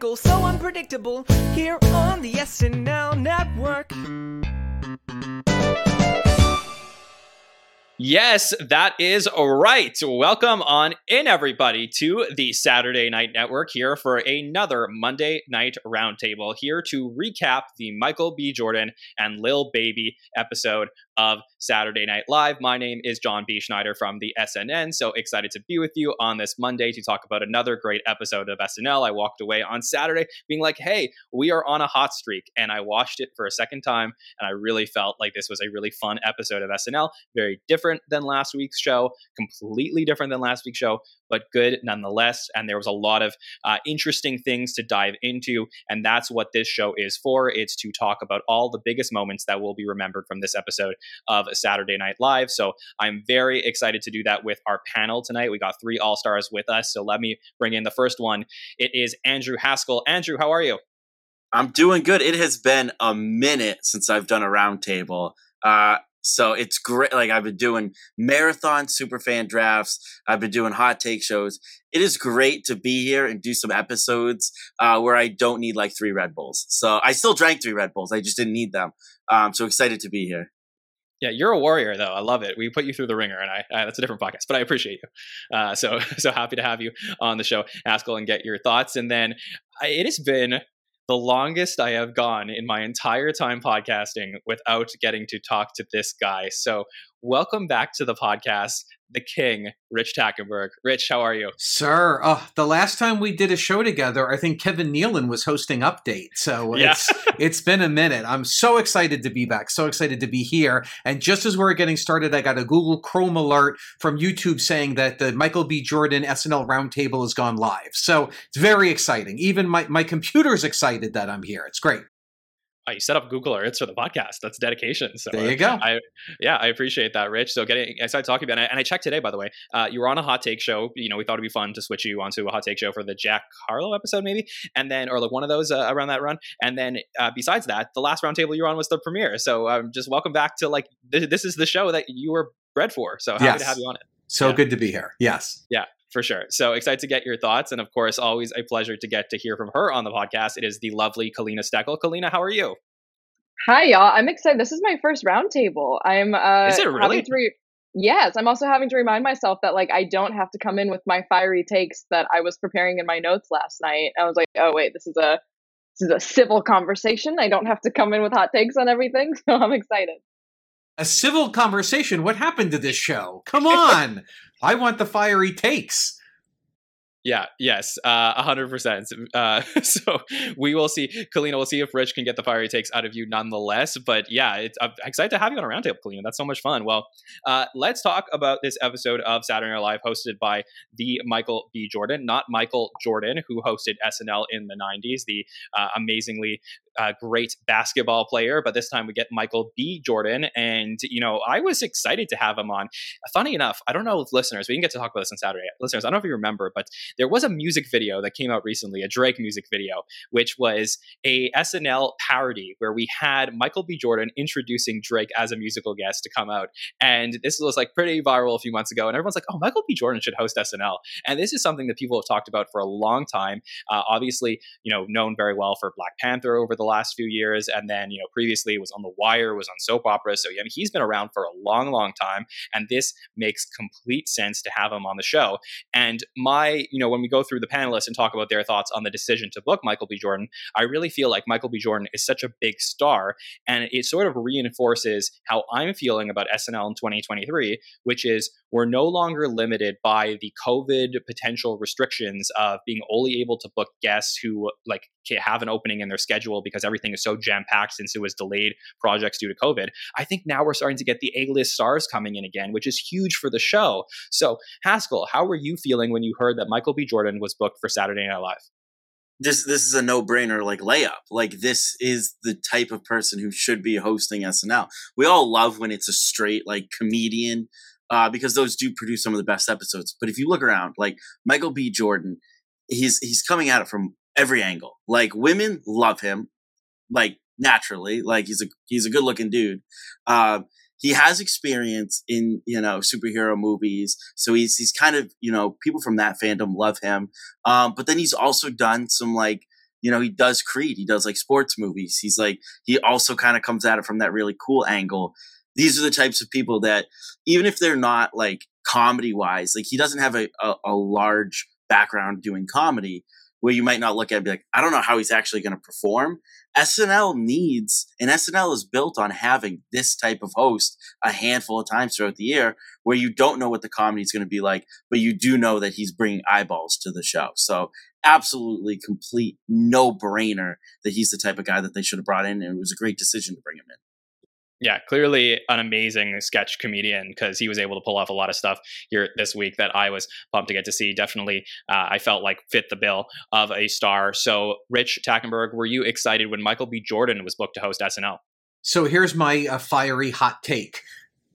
so unpredictable here on the SNL network. Yes, that is right. Welcome on in, everybody, to the Saturday Night Network here for another Monday Night Roundtable. Here to recap the Michael B. Jordan and Lil Baby episode of Saturday Night Live. My name is Jon B. Schneider from the SNN. So excited to be with you on this Monday to talk about another great episode of SNL. I walked away on Saturday being like, hey, we are on a hot streak. And I watched it for a second time, and I really felt like this was a really fun episode of SNL. Very different than last week's show, completely different than last week's show, but good nonetheless. And there was a lot of uh, interesting things to dive into. And that's what this show is for. It's to talk about all the biggest moments that will be remembered from this episode of a Saturday Night Live. So I'm very excited to do that with our panel tonight. We got three All Stars with us. So let me bring in the first one. It is Andrew Haskell. Andrew, how are you? I'm doing good. It has been a minute since I've done a roundtable. Uh, so it's great. Like I've been doing marathon super fan drafts. I've been doing hot take shows. It is great to be here and do some episodes uh, where I don't need like three Red Bulls. So I still drank three Red Bulls. I just didn't need them. Um, so excited to be here. Yeah, you're a warrior, though. I love it. We put you through the ringer, and I, I that's a different podcast, but I appreciate you. Uh, so so happy to have you on the show, Haskell, and get your thoughts. And then I, it has been the longest I have gone in my entire time podcasting without getting to talk to this guy. So, welcome back to the podcast, the king, Rich Tackenberg. Rich, how are you? Sir, uh, the last time we did a show together, I think Kevin Nealon was hosting Update. So yeah. it's it's been a minute. I'm so excited to be back, so excited to be here. And just as we're getting started, I got a Google Chrome alert from YouTube saying that the Michael B. Jordan SNL Roundtable has gone live. So it's very exciting. Even my, my computer's excited that I'm here. It's great oh, you set up Google Alerts for the podcast. That's dedication. So there you go. I, yeah, I appreciate that, Rich. So getting, I started talking about it, and I checked today, by the way. Uh, you were on a hot take show. You know, we thought it'd be fun to switch you onto a hot take show for the Jack Harlow episode, maybe, and then or like one of those uh, around that run. And then uh, besides that, the last roundtable you were on was the premiere. So um, just welcome back to like th- this is the show that you were bred for. So happy yes. to have you on it. So yeah. good to be here. Yes. Yeah for sure. So excited to get your thoughts. And of course, always a pleasure to get to hear from her on the podcast. It is the lovely Kaleena Steakle. Kaleena, how are you? Hi, y'all. I'm excited. This is my first roundtable. I'm uh, is it really? Re- yes, I'm also having to remind myself that like I don't have to come in with my fiery takes that I was preparing in my notes last night. I was like, oh wait, this is a this is a civil conversation. I don't have to come in with hot takes on everything, so I'm excited. A civil conversation? What happened to this show? Come on. I want the fiery takes. Yeah, yes, uh, 100%. Uh, so we will see. Kaleena, we'll see if Rich can get the fiery takes out of you nonetheless. But yeah, it's, I'm excited to have you on a roundtable, Kaleena. That's so much fun. Well, uh, let's talk about this episode of Saturday Night Live hosted by the Michael B. Jordan, not Michael Jordan, who hosted SNL in the 90s, the uh, amazingly uh, great basketball player. But this time we get Michael B. Jordan. And, you know, I was excited to have him on. Funny enough, I don't know if listeners, we didn't get to talk about this on Saturday. Listeners, I don't know if you remember, but there was a music video that came out recently, a Drake music video, which was a SNL parody where we had Michael B. Jordan introducing Drake as a musical guest to come out. And this was like pretty viral a few months ago. And everyone's like, oh, Michael B. Jordan should host SNL. And this is something that people have talked about for a long time. Uh, obviously, you know, known very well for Black Panther over the last few years. And then, you know, previously was on The Wire, was on soap opera. So, I mean, he's been around for a long, long time. And this makes complete sense to have him on the show. And my, you know, when we go through the panelists and talk about their thoughts on the decision to book Michael B. Jordan, I really feel like Michael B. Jordan is such a big star, and it sort of reinforces how I'm feeling about SNL in 2023, which is we're no longer limited by the COVID potential restrictions of being only able to book guests who like have an opening in their schedule because everything is so jam packed since it was delayed projects due to COVID. I think now we're starting to get the A list stars coming in again, which is huge for the show. So, Haskell, how were you feeling when you heard that Michael B. Jordan was booked for Saturday Night Live? This this is a no brainer like layup. Like this is the type of person who should be hosting SNL. We all love when it's a straight like comedian uh, because those do produce some of the best episodes. But if you look around, like Michael B. Jordan, he's he's coming at it from every angle. Like women love him, like naturally. Like he's a he's a good looking dude. Uh, he has experience in you know superhero movies, so he's he's kind of you know people from that fandom love him. Um, but then he's also done some like you know, he does Creed. He does like sports movies. He's like, he also kind of comes at it from that really cool angle. These are the types of people that, even if they're not like comedy wise, like he doesn't have a, a, a large background doing comedy where you might not look at and be like, I don't know how he's actually going to perform. SNL needs, and SNL is built on having this type of host a handful of times throughout the year where you don't know what the comedy is going to be like, but you do know that he's bringing eyeballs to the show. So absolutely complete no brainer that he's the type of guy that they should have brought in. And it was a great decision to bring him in yeah, clearly an amazing sketch comedian because he was able to pull off a lot of stuff here this week that I was pumped to get to see. Definitely, uh, I felt like fit the bill of a star. So, Rich Tackenberg, were you excited when Michael B. Jordan was booked to host SNL? So here's my uh, fiery hot take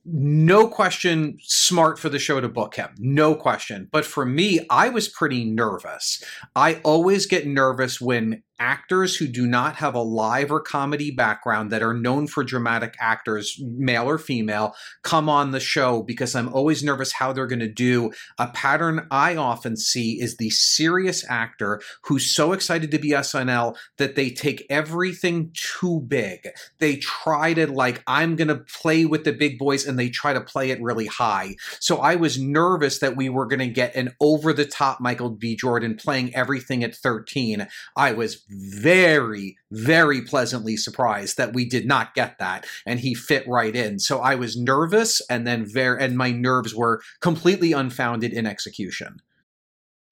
no question smart for the show to book him no question but for me i was pretty nervous i always get nervous when actors who do not have a live or comedy background that are known for dramatic actors, male or female, come on the show because I'm always nervous how they're going to do. A pattern I often see is the serious actor who's so excited to be SNL that they take everything too big. They try to, like, I'm going to play with the big boys and they try to play it really high. So I was nervous that we were going to get an over the top Michael B. Jordan playing everything at 13. I was very, very pleasantly surprised that we did not get that and he fit right in. So I was nervous and then very, and my nerves were completely unfounded in execution.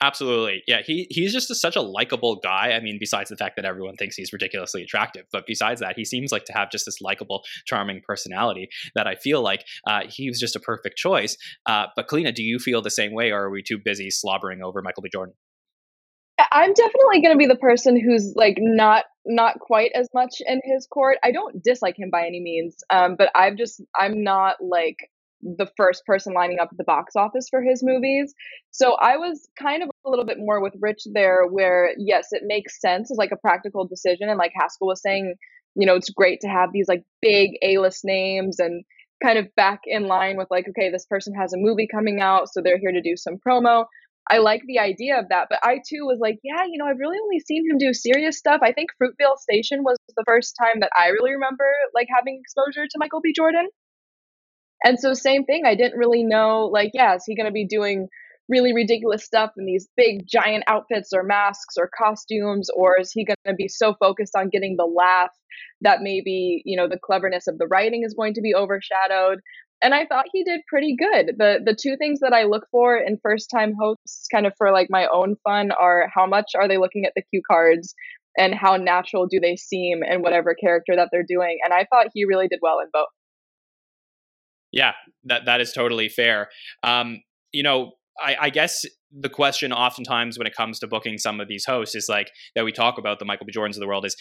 Absolutely. Yeah, he he's just a, such a likable guy. I mean, besides the fact that everyone thinks he's ridiculously attractive, but besides that, he seems like to have just this likable, charming personality that I feel like uh, he was just a perfect choice. Uh, but Kaleena, do you feel the same way, or are we too busy slobbering over Michael B. Jordan? I'm definitely going to be the person who's like not not quite as much in his court. I don't dislike him by any means, um, but I'm just I'm not like the first person lining up at the box office for his movies. So I was kind of a little bit more with Rich there, where yes, it makes sense as like a practical decision, and like Haskell was saying, you know, it's great to have these like big A-list names and kind of back in line with like, okay, this person has a movie coming out, so they're here to do some promo. I like the idea of that, but I too was like, yeah, you know, I've really only seen him do serious stuff. I think Fruitvale Station was the first time that I really remember like having exposure to Michael B. Jordan. And so same thing, I didn't really know like, yeah, is he going to be doing really ridiculous stuff in these big giant outfits or masks or costumes or is he going to be so focused on getting the laugh that maybe, you know, the cleverness of the writing is going to be overshadowed? And I thought he did pretty good. The the two things that I look for in first time hosts kind of for like my own fun are how much are they looking at the cue cards and how natural do they seem in whatever character that they're doing. And I thought he really did well in both. Yeah, that that is totally fair. Um, you know, I, I guess the question oftentimes when it comes to booking some of these hosts is like that we talk about the Michael B. Jordans of the world is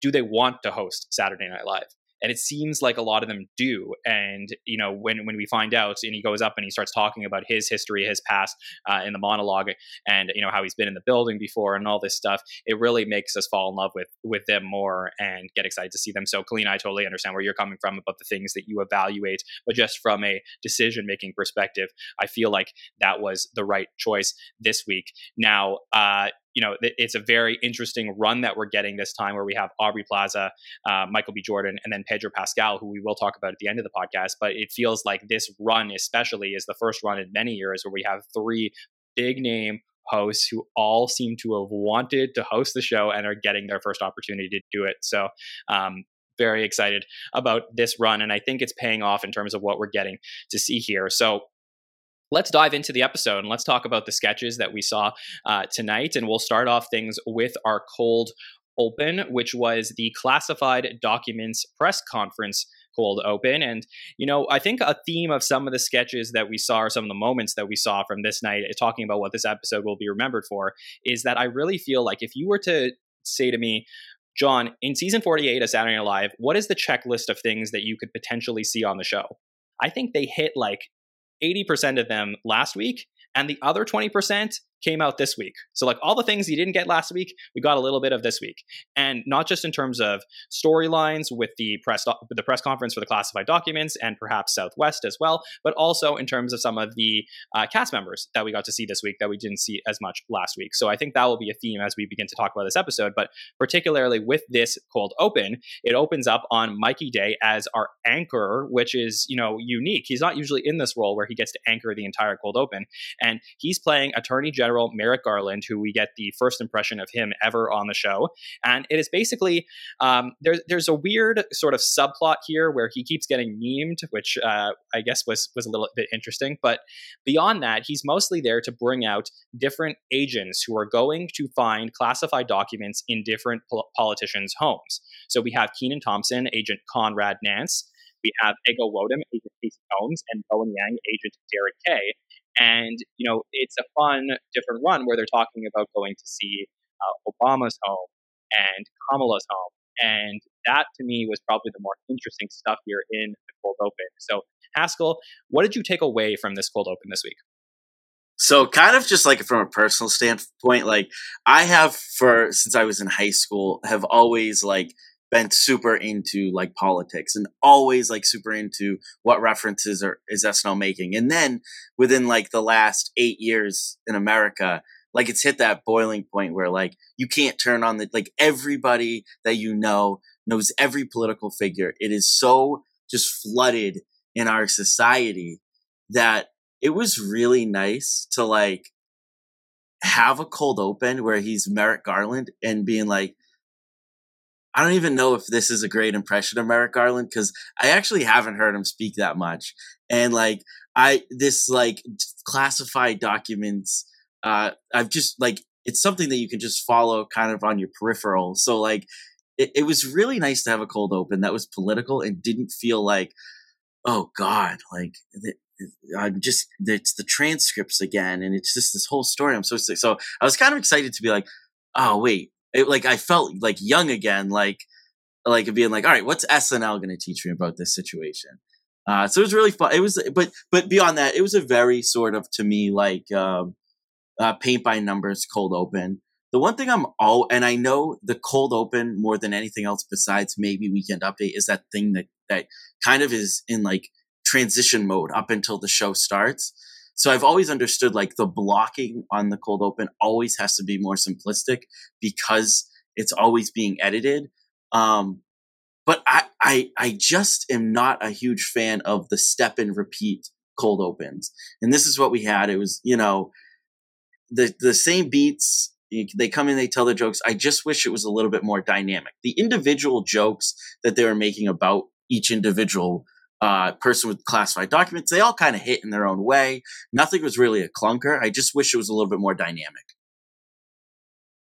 do they want to host Saturday Night Live? And it seems like a lot of them do. And you know when when we find out and he goes up and he starts talking about his history his past uh, in the monologue and you know how he's been in the building before and all this stuff it really makes us fall in love with with them more and get excited to see them. So Kaleena I totally understand where you're coming from about the things that you evaluate but just from a decision making perspective I feel like that was the right choice this week. Now uh, you know, it's a very interesting run that we're getting this time where we have Aubrey Plaza, uh, Michael B. Jordan, and then Pedro Pascal, who we will talk about at the end of the podcast. But it feels like this run, especially, is the first run in many years where we have three big name hosts who all seem to have wanted to host the show and are getting their first opportunity to do it. So, um, very excited about this run. And I think it's paying off in terms of what we're getting to see here. So, let's dive into the episode and let's talk about the sketches that we saw uh, tonight. And we'll start off things with our cold open, which was the classified documents press conference cold open. And, you know, I think a theme of some of the sketches that we saw, or some of the moments that we saw from this night, talking about what this episode will be remembered for, is that I really feel like if you were to say to me, Jon, in season 48 of Saturday Night Live, what is the checklist of things that you could potentially see on the show? I think they hit like 80% of them last week, and the other 20% came out this week. So like all the things you didn't get last week, we got a little bit of this week, and not just in terms of storylines with the press the press conference for the classified documents and perhaps Southwest as well, but also in terms of some of the uh, cast members that we got to see this week that we didn't see as much last week. So I think that will be a theme as we begin to talk about this episode. But particularly with this cold open, it opens up on Mikey Day as our anchor, which is you know unique. He's not usually in this role where he gets to anchor the entire cold open, and he's playing Attorney General Merrick Garland, who we get the first impression of him ever on the show. And it is basically um, there's there's a weird sort of subplot here where he keeps getting memed, which uh, I guess was was a little bit interesting. But beyond that, he's mostly there to bring out different agents who are going to find classified documents in different pol- politicians' homes. So we have Kenan Thompson, Agent Conrad Nance. We have Ego Nwodim, Agent Casey Holmes, and Bowen Yang, Agent Derek Kay. And, you know, it's a fun, different run where they're talking about going to see uh, Obama's home and Kamala's home. And that to me was probably the more interesting stuff here in the cold open. So, Haskell, what did you take away from this cold open this week? So, kind of just like from a personal standpoint, like I have for since I was in high school, have always like been super into like politics and always like super into what references are is SNL making. And then within like the last eight years in America, like it's hit that boiling point where like you can't turn on the like everybody that you know knows every political figure. It is so just flooded in our society that it was really nice to like have a cold open where he's Merrick Garland and being like, I don't even know if this is a great impression of Merrick Garland because I actually haven't heard him speak that much. And like, I, this like classified documents, uh, I've just like, it's something that you can just follow kind of on your peripheral. So like, it, it was really nice to have a cold open that was political and didn't feel like, oh God, like, I'm just, it's the transcripts again. And it's just this whole story. I'm so sick. So I was kind of excited to be like, oh, wait, it, like I felt like young again, like like being like, all right, what's SNL going to teach me about this situation? Uh, so it was really fun. It was, but but beyond that, it was a very sort of to me like um, uh, paint by numbers cold open. The one thing I'm all, and I know the cold open more than anything else besides maybe weekend update is that thing that that kind of is in like transition mode up until the show starts. So I've always understood like the blocking on the cold open always has to be more simplistic because it's always being edited. Um, but I, I, I just am not a huge fan of the step and repeat cold opens. And this is what we had. It was, you know, the, the same beats. They come in, they tell their jokes. I just wish it was a little bit more dynamic. The individual jokes that they were making about each individual uh, person with classified documents. They all kind of hit in their own way. Nothing was really a clunker. I just wish it was a little bit more dynamic.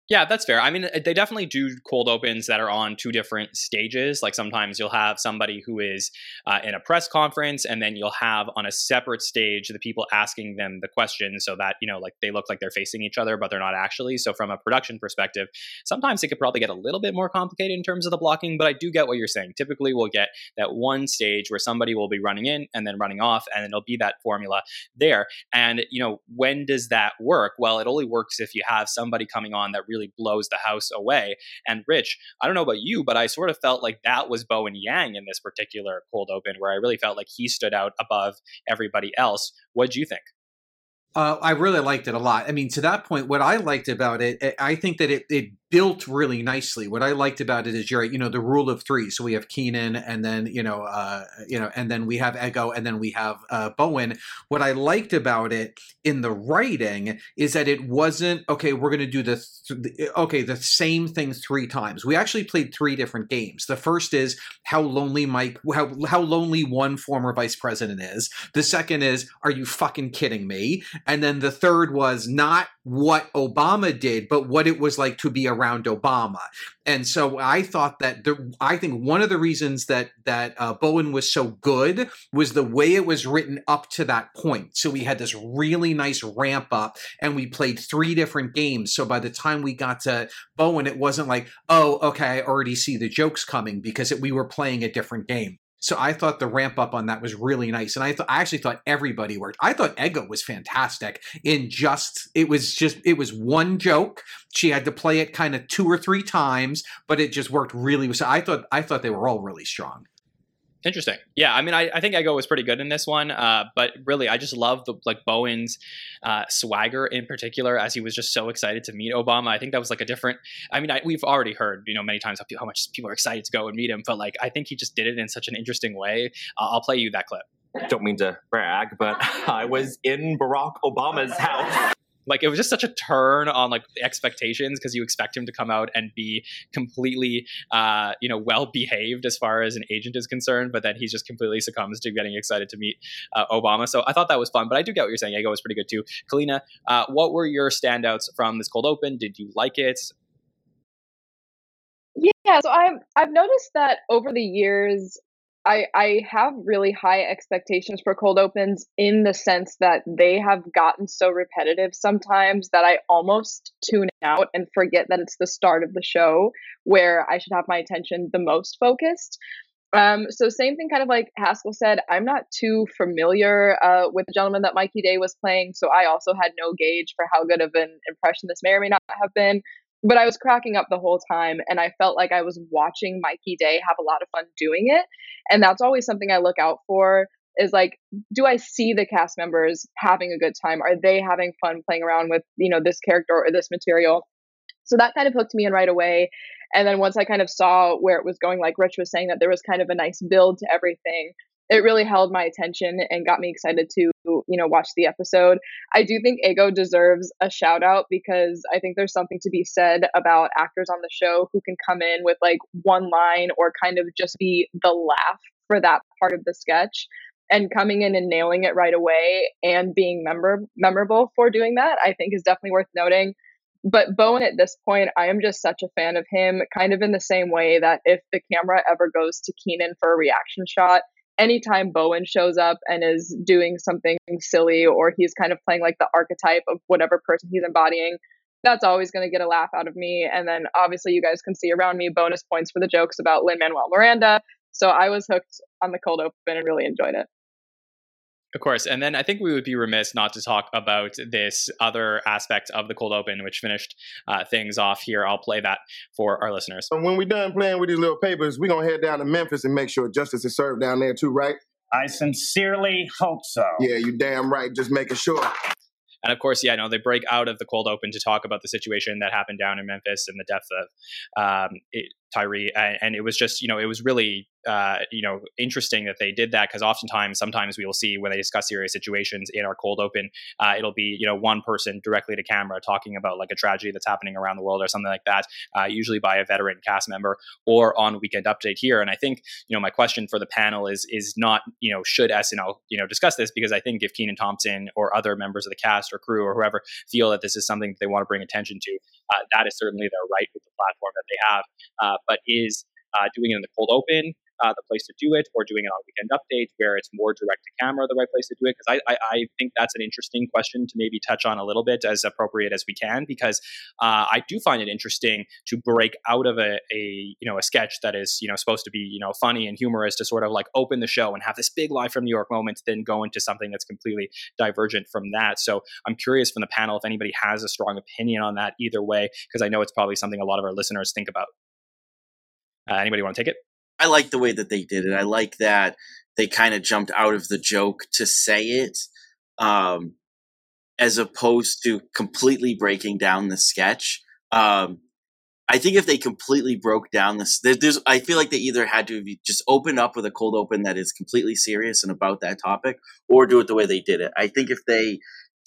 Yeah, that's fair. I mean, they definitely do cold opens that are on two different stages. Like sometimes you'll have somebody who is uh, in a press conference, and then you'll have on a separate stage the people asking them the questions so that, you know, like they look like they're facing each other, but they're not actually. So from a production perspective, sometimes it could probably get a little bit more complicated in terms of the blocking, but I do get what you're saying. Typically, we'll get that one stage where somebody will be running in and then running off, and it'll be that formula there. And, you know, when does that work? Well, it only works if you have somebody coming on that really really blows the house away. And Rich, I don't know about you, but I sort of felt like that was Bowen Yang in this particular cold open, where I really felt like he stood out above everybody else. What do you think? Uh, I really liked it a lot. I mean, to that point, what I liked about it, I think that it, it built really nicely. What I liked about it is you're right, you know the rule of three. So we have Kenan and then you know uh, you know, and then we have Ego, and then we have uh, Bowen. What I liked about it in the writing is that it wasn't okay. We're going to do the th- okay the same thing three times. We actually played three different games. The first is how lonely Mike, how how lonely one former vice president is. The second is are you fucking kidding me? And then the third was not what Obama did, but what it was like to be around Obama. And so I thought that the, I think one of the reasons that that uh, Bowen was so good was the way it was written up to that point. So we had this really nice ramp up, and we played three different games. So by the time we got to Bowen, it wasn't like, oh, okay, I already see the jokes coming because it, we were playing a different game. So I thought the ramp up on that was really nice, and I thought I actually thought everybody worked. I thought Ego was fantastic in just it was just it was one joke. She had to play it kind of two or three times, but it just worked really. So I thought I thought they were all really strong. Interesting. Yeah, I mean, I, I think Ego was pretty good in this one, uh, but really, I just love the like Bowen's uh, swagger in particular, as he was just so excited to meet Obama. I think that was like a different. I mean, I, we've already heard you know many times how, how, much people are excited to go and meet him, but like I think he just did it in such an interesting way. Uh, I'll play you that clip. Don't mean to brag, but I was in Barack Obama's house like it was just such a turn on like expectations because you expect him to come out and be completely uh, you know well behaved as far as an agent is concerned but then he just completely succumbs to getting excited to meet uh, obama. So i thought that was fun but i do get what you're saying. Ego was pretty good too. Kaleena uh, what were your standouts from this cold open? Did you like it? Yeah so i've i've noticed that over the years I, I have really high expectations for cold opens in the sense that they have gotten so repetitive sometimes that I almost tune out and forget that it's the start of the show where I should have my attention the most focused. Um, so same thing, kind of like Haskell said, I'm not too familiar uh, with the gentleman that Mikey Day was playing, so I also had no gauge for how good of an impression this may or may not have been but I was cracking up the whole time and I felt like I was watching Mikey Day have a lot of fun doing it. And that's always something I look out for is like do I see the cast members having a good time? Are they having fun playing around with, you know, this character or this material? So that kind of hooked me in right away. And then once I kind of saw where it was going, like Rich was saying, that there was kind of a nice build to everything, it really held my attention and got me excited to you know watch the episode. I do think ego deserves a shout out because i think there's something to be said about actors on the show who can come in with like one line or kind of just be the laugh for that part of the sketch. And coming in and nailing it right away and being member memorable for doing that i think is definitely worth noting. But Bowen at this point, I am just such a fan of him, kind of in the same way that if the camera ever goes to Kenan for a reaction shot, anytime Bowen shows up and is doing something silly or he's kind of playing like the archetype of whatever person he's embodying, that's always going to get a laugh out of me. And then obviously, you guys can see around me bonus points for the jokes about Lin Manuel Miranda. So I was hooked on the cold open and really enjoyed it. Of course. And then I think we would be remiss not to talk about this other aspect of the cold open, which finished uh, things off here. I'll play that for our listeners. And when we're done playing with these little papers, we're going to head down to Memphis and make sure justice is served down there too, right? I sincerely hope so. Yeah, you damn right. Just making sure. And of course, yeah, no, they break out of the cold open to talk about the situation that happened down in Memphis and the death of um, it, Tyre. And, and, it was just, you know, it was really uh, you know interesting that they did that because oftentimes sometimes we will see when they discuss serious situations in our cold open uh, it'll be you know one person directly to camera talking about like a tragedy that's happening around the world or something like that uh, usually by a veteran cast member or on weekend update here and i think you know my question for the panel is is not you know should snl you know discuss this because i think if kenan thompson or other members of the cast or crew or whoever feel that this is something that they want to bring attention to uh, that is certainly their right with the platform that they have uh, but is uh, doing it in the cold open uh, the place to do it, or doing it on weekend updates where it's more direct to camera the right place to do it? Because I, I, I, think that's an interesting question to maybe touch on a little bit as appropriate as we can, because uh, I do find it interesting to break out of a, a you know a sketch that is you know supposed to be you know funny and humorous to sort of like open the show and have this big live from New York moment, then go into something that's completely divergent from that. So I'm curious from the panel if anybody has a strong opinion on that either way, because I know it's probably something a lot of our listeners think about. Uh, anybody want to take it? I like the way that they did it. I like that they kind of jumped out of the joke to say it, um, as opposed to completely breaking down the sketch. Um, I think if they completely broke down this, there, there's, I feel like they either had to just open up with a cold open that is completely serious and about that topic, or do it the way they did it. I think if they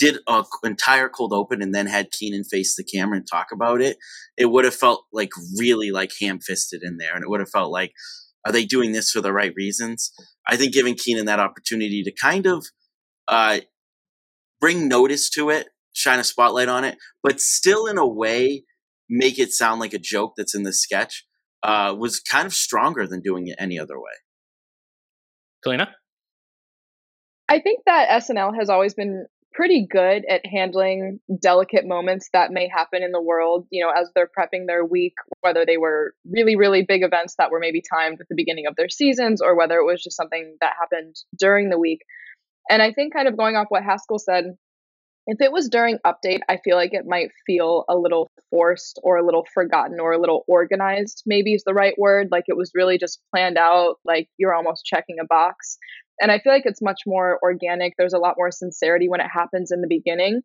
did an entire cold open and then had Kenan face the camera and talk about it, it would have felt like really like ham fisted in there, and it would have felt like are they doing this for the right reasons? I think giving Kenan that opportunity to kind of uh, bring notice to it, shine a spotlight on it, but still in a way make it sound like a joke that's in the sketch uh, was kind of stronger than doing it any other way. Kaleena? I think that SNL has always been pretty good at handling delicate moments that may happen in the world, you know, as they're prepping their week, whether they were really, really big events that were maybe timed at the beginning of their seasons or whether it was just something that happened during the week. And I think, kind of going off what Haskell said, if it was during update, I feel like it might feel a little forced or a little forgotten or a little organized, maybe is the right word. Like it was really just planned out, like you're almost checking a box. And I feel like it's much more organic. There's a lot more sincerity when it happens in the beginning.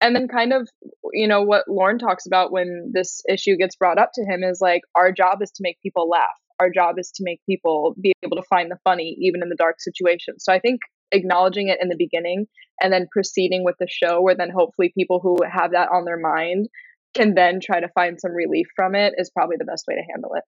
And then, kind of, you know, what Lorne talks about when this issue gets brought up to him is like, our job is to make people laugh. Our job is to make people be able to find the funny, even in the dark situations. So I think acknowledging it in the beginning and then proceeding with the show, where then hopefully people who have that on their mind can then try to find some relief from it, is probably the best way to handle it.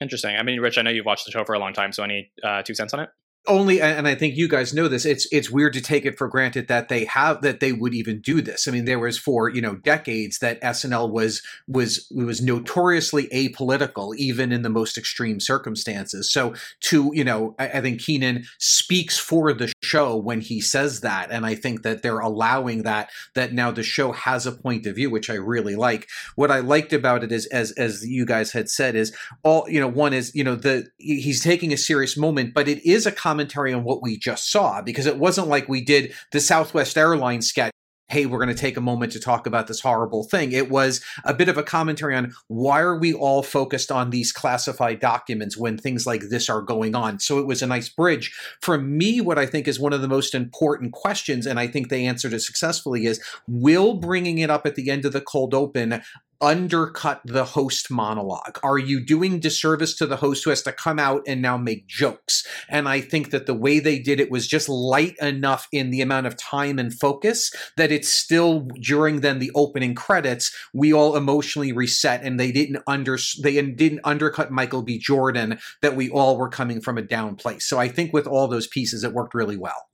Interesting. I mean, Rich, I know you've watched the show for a long time, so any uh, two cents on it? Only and i think you guys know this it's it's weird to take it for granted that they have that they would even do this. I mean there was for you know decades that snl was was was notoriously apolitical even in the most extreme circumstances. So to you know i, I think kenan speaks for the show when he says that and i think that they're allowing that that now the show has a point of view which i really like. What i liked about it is as as you guys had said is all you know one is you know the he's taking a serious moment but it is a commentary on what we just saw because it wasn't like we did the Southwest Airlines sketch hey, we're going to take a moment to talk about this horrible thing. It was a bit of a commentary on why are we all focused on these classified documents when things like this are going on. So it was a nice bridge. For me, what I think is one of the most important questions, and I think they answered it successfully, is will bringing it up at the end of the cold open undercut the host monologue? Are you doing disservice to the host who has to come out and now make jokes? And I think that the way they did it was just light enough in the amount of time and focus that it's still during then the opening credits we all emotionally reset and they didn't under they didn't undercut Michael B. Jordan that we all were coming from a down place. So I think with all those pieces it worked really well.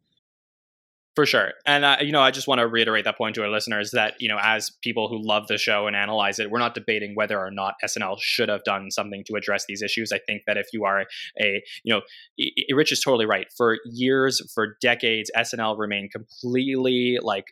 For sure. And, uh, you know, I just want to reiterate that point to our listeners that, you know, as people who love the show and analyze it, we're not debating whether or not SNL should have done something to address these issues. I think that if you are a, you know, Rich is totally right. For years, for decades, SNL remained completely like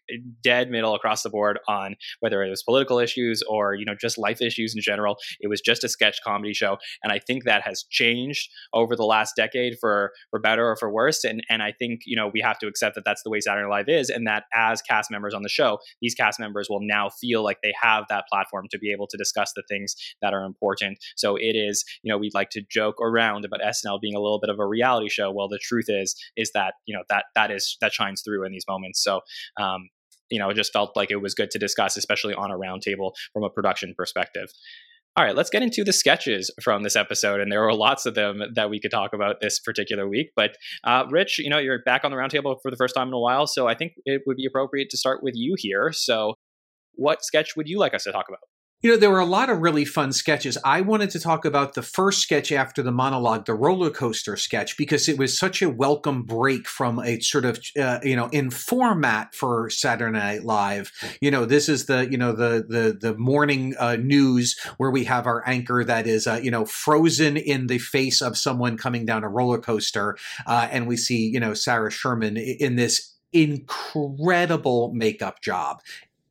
dead middle across the board on whether it was political issues or, you know, just life issues in general. It was just a sketch comedy show. And I think that has changed over the last decade for, for better or for worse. And, and I think, you know, we have to accept that that's the way Saturday Night Live is, and that as cast members on the show, these cast members will now feel like they have that platform to be able to discuss the things that are important. So it is, you know, we'd like to joke around about SNL being a little bit of a reality show. Well, the truth is, is that you know that that is that shines through in these moments. So um, you know, it just felt like it was good to discuss, especially on a roundtable from a production perspective. All right, let's get into the sketches from this episode, and there were lots of them that we could talk about this particular week. But uh, Rich, you know, you're back on the roundtable for the first time in a while, so I think it would be appropriate to start with you here. So, what sketch would you like us to talk about? You know, there were a lot of really fun sketches. I wanted to talk about the first sketch after the monologue, the roller coaster sketch, because it was such a welcome break from a sort of, uh, you know, in format for Saturday Night Live. You know, this is the, you know, the the the morning uh, news where we have our anchor that is, uh, you know, frozen in the face of someone coming down a roller coaster, uh, and we see, you know, Sarah Sherman in this incredible makeup job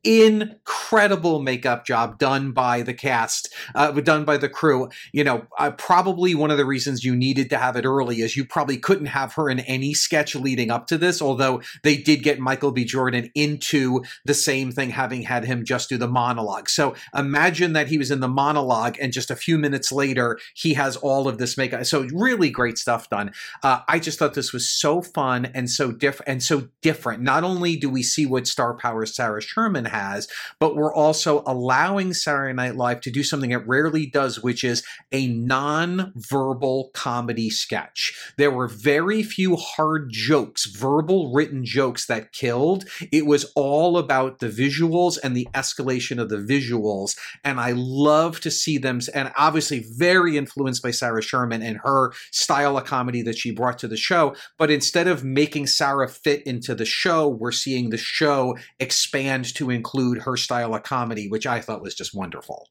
incredible makeup job done by the cast, uh, done by the crew. You know, uh, probably one of the reasons you needed to have it early is you probably couldn't have her in any sketch leading up to this, although they did get Michael B. Jordan into the same thing, having had him just do the monologue. So imagine that he was in the monologue and just a few minutes later, he has all of this makeup. So really great stuff done. Uh, I just thought this was so fun and so different and so different. Not only do we see what star power Sarah Sherman has, but we're also allowing Saturday Night Live to do something it rarely does, which is a non-verbal comedy sketch. There were very few hard jokes, verbal written jokes that killed. It was all about the visuals and the escalation of the visuals. And I love to see them, and obviously very influenced by Sarah Sherman and her style of comedy that she brought to the show. But instead of making Sarah fit into the show, we're seeing the show expand to include include her style of comedy, which I thought was just wonderful.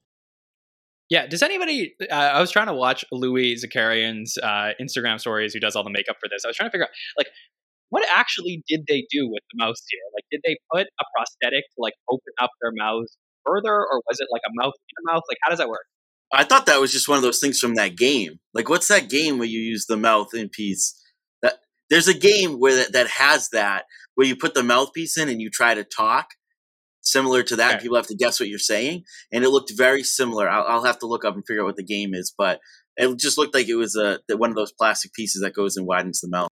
Yeah. Does anybody? Uh, I was trying to watch Louie Zakarian's uh, Instagram stories, who does all the makeup for this. I was trying to figure out, like, what actually did they do with the mouse here? Like, did they put a prosthetic to like open up their mouths further, or was it like a mouth in a mouth? Like, how does that work? I thought that was just one of those things from that game. Like, what's that game where you use the mouth mouthpiece? That there's a game where that, that has that where you put the mouthpiece in and you try to talk, similar to that. Okay. People have to guess what you're saying, and it looked very similar. I'll, I'll have to look up and figure out what the game is, but it just looked like it was a one of those plastic pieces that goes and widens the mouth.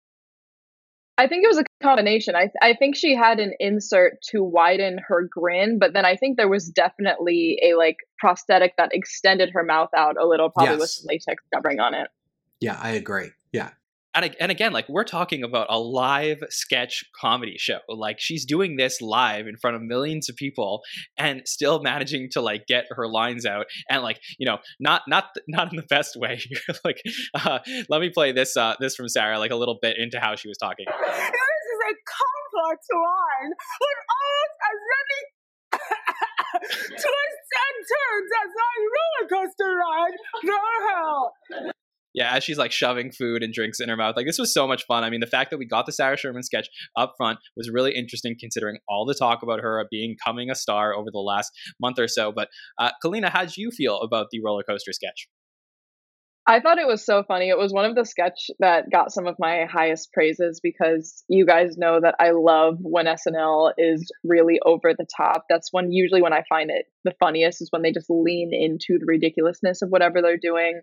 I think it was a combination. I I think she had an insert to widen her grin, but then I think there was definitely a like prosthetic that extended her mouth out a little, probably with Yes. some latex covering on it. Yeah, I agree. Yeah. And and again, like we're talking about a live sketch comedy show. Like she's doing this live in front of millions of people and still managing to like get her lines out and like you know not not not in the best way. like uh, let me play this uh, this from Sarah like a little bit into how she was talking. This is a complex line with all as many twists and turns as my roller coaster ride. No hell. Yeah, as she's like shoving food and drinks in her mouth. Like this was so much fun. I mean, the fact that we got the Sarah Sherman sketch up front was really interesting considering all the talk about her being coming a star over the last month or so. But uh, Kaleena, how did you feel about the roller coaster sketch? I thought it was so funny. It was one of the sketch that got some of my highest praises because you guys know that I love when SNL is really over the top. That's when usually when I find it the funniest is when they just lean into the ridiculousness of whatever they're doing.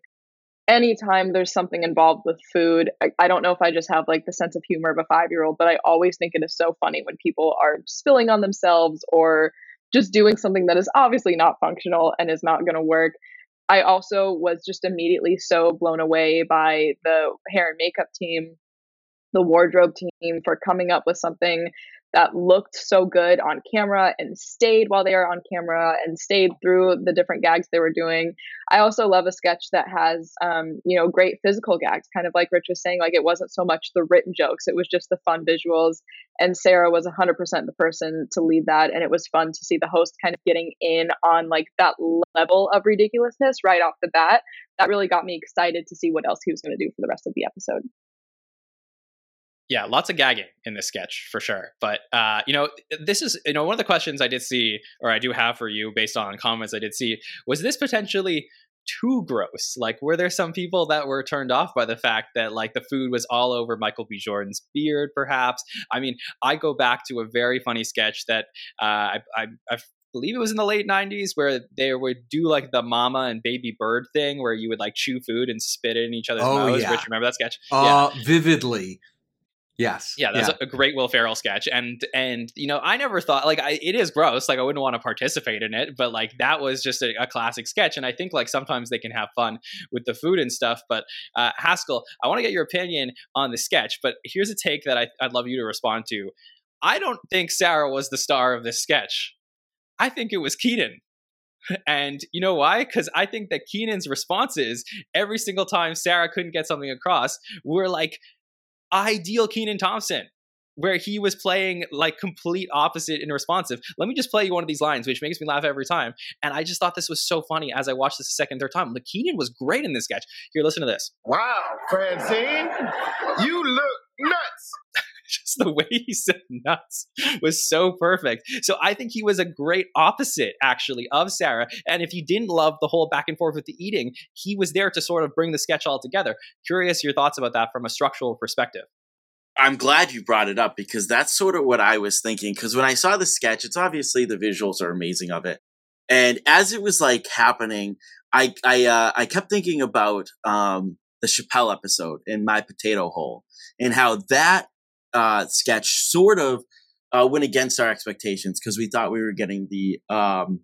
Anytime there's something involved with food, I, I don't know if I just have like the sense of humor of a five year old, but I always think it is so funny when people are spilling on themselves or just doing something that is obviously not functional and is not going to work. I also was just immediately so blown away by the hair and makeup team, the wardrobe team for coming up with something that looked so good on camera and stayed while they were on camera and stayed through the different gags they were doing. I also love a sketch that has, um, you know, great physical gags, kind of like Rich was saying. Like it wasn't so much the written jokes; it was just the fun visuals. And Sarah was 100% the person to lead that, and it was fun to see the host kind of getting in on like that level of ridiculousness right off the bat. That really got me excited to see what else he was going to do for the rest of the episode. Yeah, lots of gagging in this sketch for sure. But uh, you know, this is you know one of the questions I did see, or I do have for you, based on comments I did see, was this potentially too gross? Like, were there some people that were turned off by the fact that like the food was all over Michael B. Jordan's beard? Perhaps. I mean, I go back to a very funny sketch that uh, I, I, I believe it was in the late 90s where they would do like the mama and baby bird thing where you would like chew food and spit it in each other's Oh, mouths. yeah. Rich, remember that sketch? Uh, vividly. Yes. Yeah, that's a great Will Ferrell sketch, and and you know I never thought like I, it is gross, like I wouldn't want to participate in it, but like that was just a, a classic sketch, and I think like sometimes they can have fun with the food and stuff. But uh, Haskell, I want to get your opinion on the sketch, but here's a take that I, I'd love you to respond to. I don't think Sarah was the star of this sketch. I think it was Kenan. And you know why? Because I think that Kenan's responses every single time Sarah couldn't get something across were like ideal Kenan Thompson, where he was playing like complete opposite and responsive. Let me just play you one of these lines, which makes me laugh every time. And I just thought this was so funny as I watched this a second, third time. Like Kenan was great in this sketch. Here, listen to this. Wow, Francine, you look nuts. just the way he said nuts was so perfect. So I think he was a great opposite, actually, of Sarah. And if you didn't love the whole back and forth with the eating, he was there to sort of bring the sketch all together. Curious your thoughts about that from a structural perspective. I'm glad you brought it up because that's sort of what I was thinking. Because when I saw the sketch, it's obviously the visuals are amazing of it, and as it was like happening, I I uh, I kept thinking about um, the Chappelle episode in My Potato Hole and how that uh, sketch sort of uh, went against our expectations because we thought we were getting the um,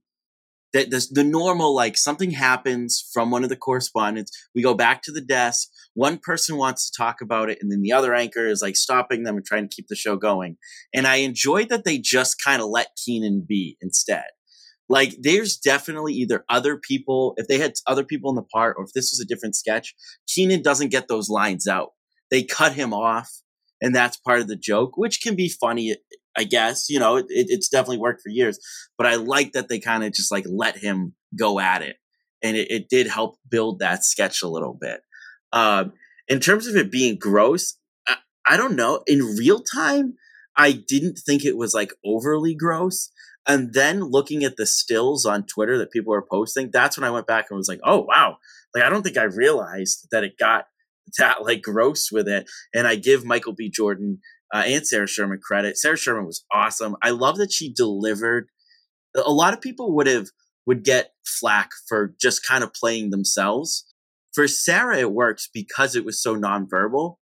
the, the the normal like something happens from one of the correspondents. We go back to the desk. One person wants to talk about it, and then the other anchor is like stopping them and trying to keep the show going. And I enjoyed that they just kind of let Kenan be instead. Like, there's definitely either other people, if they had other people in the part, or if this was a different sketch, Kenan doesn't get those lines out. They cut him off, and that's part of the joke, which can be funny, I guess. You know, it, it's definitely worked for years. But I like that they kind of just like let him go at it. And it, it did help build that sketch a little bit. Um, in terms of it being gross, I, I don't know. In real time, I didn't think it was like overly gross. And then looking at the stills on Twitter that people were posting, that's when I went back and was like, oh, wow. Like, I don't think I realized that it got that like gross with it. And I give Michael B. Jordan uh, and Sarah Sherman credit. Sarah Sherman was awesome. I love that she delivered. A lot of people would have would get flack for just kind of playing themselves. For Sarah, it works because it was so nonverbal.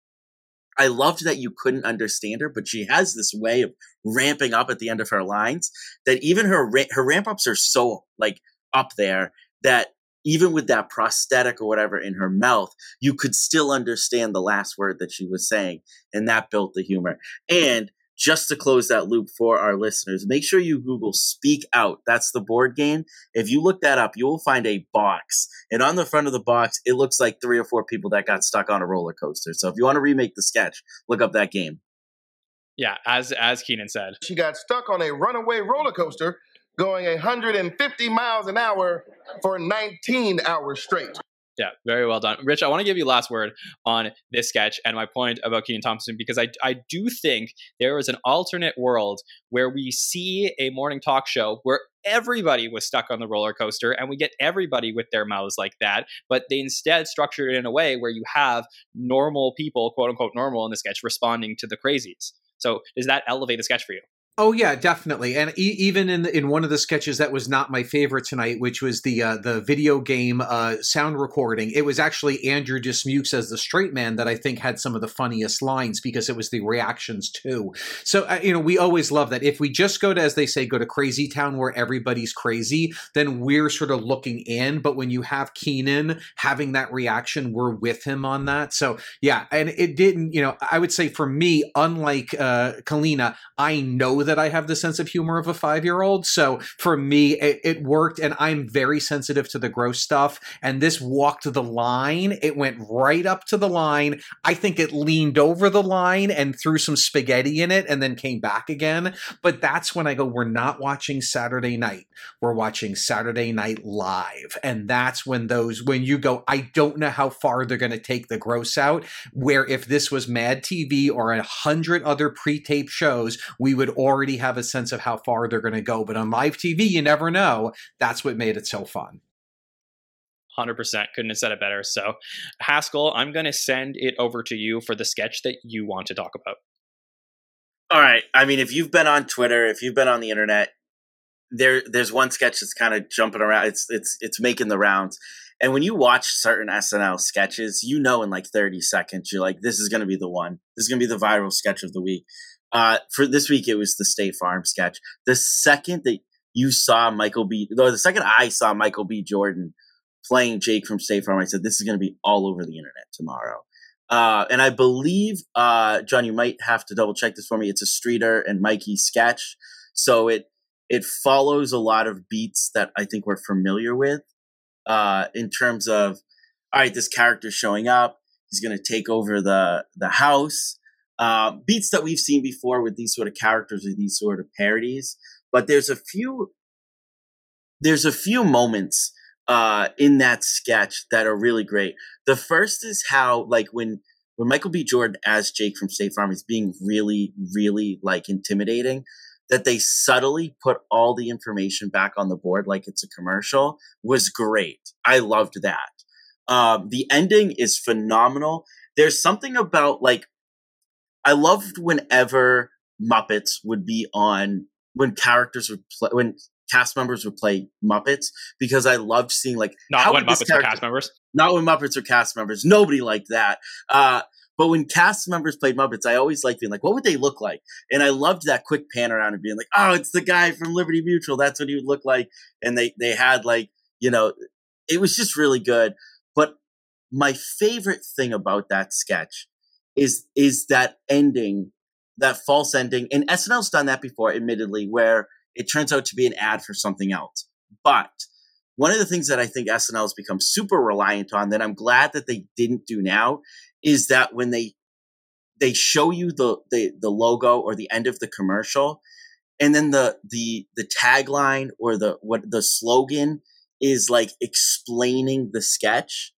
I loved that you couldn't understand her, but she has this way of ramping up at the end of her lines that even her her ramp ups are so like up there that even with that prosthetic or whatever in her mouth, you could still understand the last word that she was saying, and that built the humor. And just to close that loop for our listeners, make sure you Google Speak Out. That's the board game. If you look that up, you will find a box. And on the front of the box, it looks like three or four people that got stuck on a roller coaster. So if you want to remake the sketch, look up that game. Yeah, as as Kenan said. She got stuck on a runaway roller coaster going 150 miles an hour for 19 hours straight. Yeah, very well done. Rich, I want to give you last word on this sketch and my point about Kenan Thompson because I, I do think there is an alternate world where we see a morning talk show where everybody was stuck on the roller coaster and we get everybody with their mouths like that, but they instead structured it in a way where you have normal people, quote unquote normal in the sketch, responding to the crazies. So does that elevate the sketch for you? Oh yeah, definitely. And e- even in in one of the sketches that was not my favorite tonight, which was the uh, the video game uh, sound recording, it was actually Andrew Dismukes as the straight man that I think had some of the funniest lines because it was the reactions too. So uh, you know, we always love that. If we just go to, as they say, go to Crazy Town where everybody's crazy, then we're sort of looking in. But when you have Kenan having that reaction, we're with him on that. So yeah, and it didn't. You know, I would say for me, unlike uh, Kaleena, I know I have the sense of humor of a five year old. So for me, it, it, worked, and I'm very sensitive to the gross stuff. And this walked the line. It went right up to the line. I think it leaned over the line and threw some spaghetti in it and then came back again. But that's when I go, we're not watching Saturday night. We're watching Saturday Night Live. And that's when those, when you go, I don't know how far they're going to take the gross out. Where if this was Mad TV or a hundred other pre taped shows, we would already already have a sense of how far they're going to go. But on live TV, you never know. That's what made it so fun. 100% couldn't have said it better. So, Haskell, I'm going to send it over to you for the sketch that you want to talk about. All right. I mean, if you've been on Twitter, if you've been on the internet, there there's one sketch that's kind of jumping around. It's it's it's making the rounds. And when you watch certain SNL sketches, you know in like 30 seconds, you're like, this is going to be the one. This is going to be the viral sketch of the week. Uh, for this week, it was the State Farm sketch. The second that you saw Michael B, or the second I saw Michael B. Jordan playing Jake from State Farm, I said, this is going to be all over the internet tomorrow. Uh, and I believe, uh, Jon, you might have to double check this for me. It's a Streeter and Mikey sketch. So it, it follows a lot of beats that I think we're familiar with, uh, in terms of, all right, this character's showing up. He's going to take over the, the house uh, beats that we've seen before with these sort of characters or these sort of parodies. But there's a few, there's a few moments uh, in that sketch that are really great. The first is how, like, when when Michael B. Jordan as Jake from State Farm is being really, really like intimidating, that they subtly put all the information back on the board like it's a commercial was great. I loved that. Um, the ending is phenomenal. There's something about like I loved whenever Muppets would be on when characters would play when cast members would play Muppets because I loved seeing like not when Muppets were cast members. Not when Muppets were cast members. Nobody liked that. Uh, but when cast members played Muppets, I always liked being like, what would they look like? And I loved that quick pan around and being like, oh, it's the guy from Liberty Mutual. That's what he would look like. And they they had like, you know, it was just really good. But my favorite thing about that sketch is is that ending, that false ending. And SNL's done that before, admittedly, where it turns out to be an ad for something else. But one of the things that I think SNL has become super reliant on that I'm glad that they didn't do now is that when they they show you the, the the logo or the end of the commercial and then the the the tagline or the what the slogan is like explaining the sketch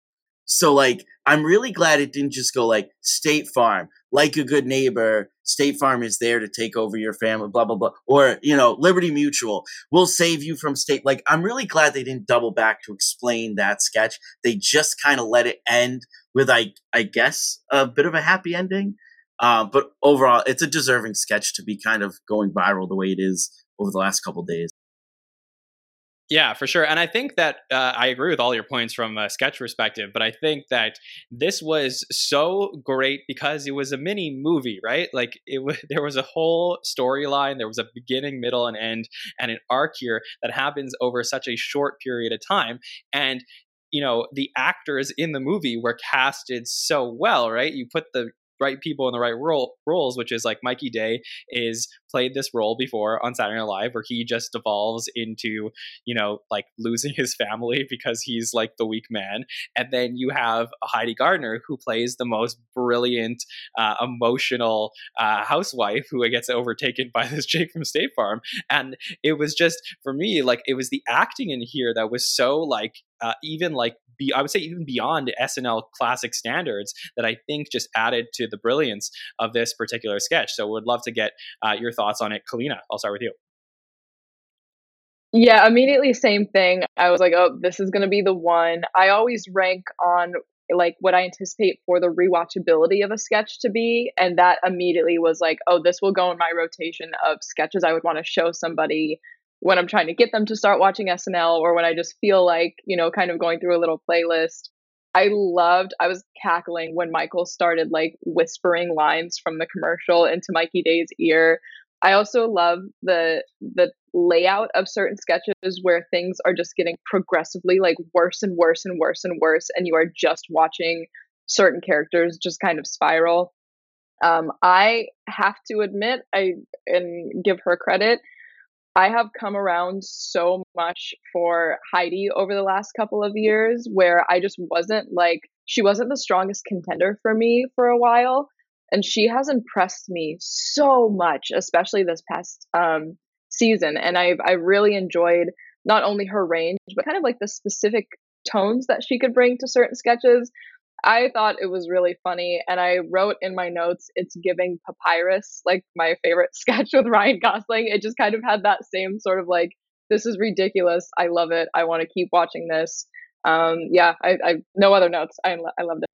so like I'm really glad it didn't just go like State Farm, like a good neighbor, State Farm is there to take over your family, blah, blah, blah. Or, you know, Liberty Mutual will save you from state. Like, I'm really glad they didn't double back to explain that sketch. They just kind of let it end with, I, I guess, a bit of a happy ending. Uh, but overall, it's a deserving sketch to be kind of going viral the way it is over the last couple days. Yeah, for sure. And I think that uh, I agree with all your points from a sketch perspective, but I think that this was so great because it was a mini movie, right? Like it was, there was a whole storyline, there was a beginning, middle, and end, and an arc here that happens over such a short period of time. And you know the actors in the movie were casted so well right you put the right people in the right role roles, which is like Mikey Day is played this role before on Saturday Night Live, where he just devolves into you know like losing his family because he's like the weak man, and then you have Heidi Gardner who plays the most brilliant, uh, emotional uh, housewife who gets overtaken by this Jake from State Farm, and it was just for me like it was the acting in here that was so like uh, even like be, I would say even beyond SNL classic standards that I think just added to the brilliance of this particular sketch. So we'd love to get uh, your thoughts on it, Kaleena. I'll start with you. Yeah, immediately same thing. I was like, oh, this is going to be the one. I always rank on like what I anticipate for the rewatchability of a sketch to be. And that immediately was like, oh, this will go in my rotation of sketches I would want to show somebody when I'm trying to get them to start watching SNL or when I just feel like, you know, kind of going through a little playlist. I loved, I was cackling when Michael started like whispering lines from the commercial into Mikey Day's ear. I also love the the layout of certain sketches where things are just getting progressively like worse and worse and worse and worse, and you are just watching certain characters just kind of spiral. Um, I have to admit, I and give her credit. I have come around so much for Heidi over the last couple of years where I just wasn't like, she wasn't the strongest contender for me for a while. And she has impressed me so much, especially this past um, season. And I've, I really enjoyed not only her range, but kind of like the specific tones that she could bring to certain sketches. I thought it was really funny, and I wrote in my notes, "It's giving Papyrus," like my favorite sketch with Ryan Gosling. It just kind of had that same sort of like, "This is ridiculous. I love it. I want to keep watching this." Um, yeah, I, I no other notes. I I loved it.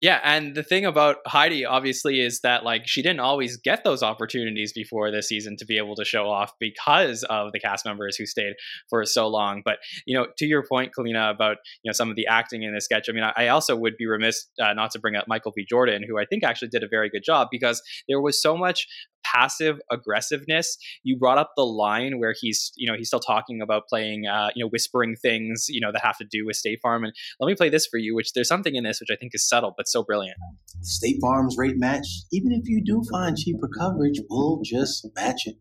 Yeah, and the thing about Heidi obviously is that like she didn't always get those opportunities before this season to be able to show off because of the cast members who stayed for so long. But you know, to your point, Kaleena, about you know some of the acting in this sketch. I mean, I, also would be remiss uh, not to bring up Michael B. Jordan, who I think actually did a very good job because there was so much passive aggressiveness. You brought up the line where he's, you know, he's still talking about playing, uh, you know, whispering things, you know, that have to do with State Farm. And let me play this for you, which there's something in this which I think is subtle but so brilliant. State Farm's rate match. Even if you do find cheaper coverage, we'll just match it.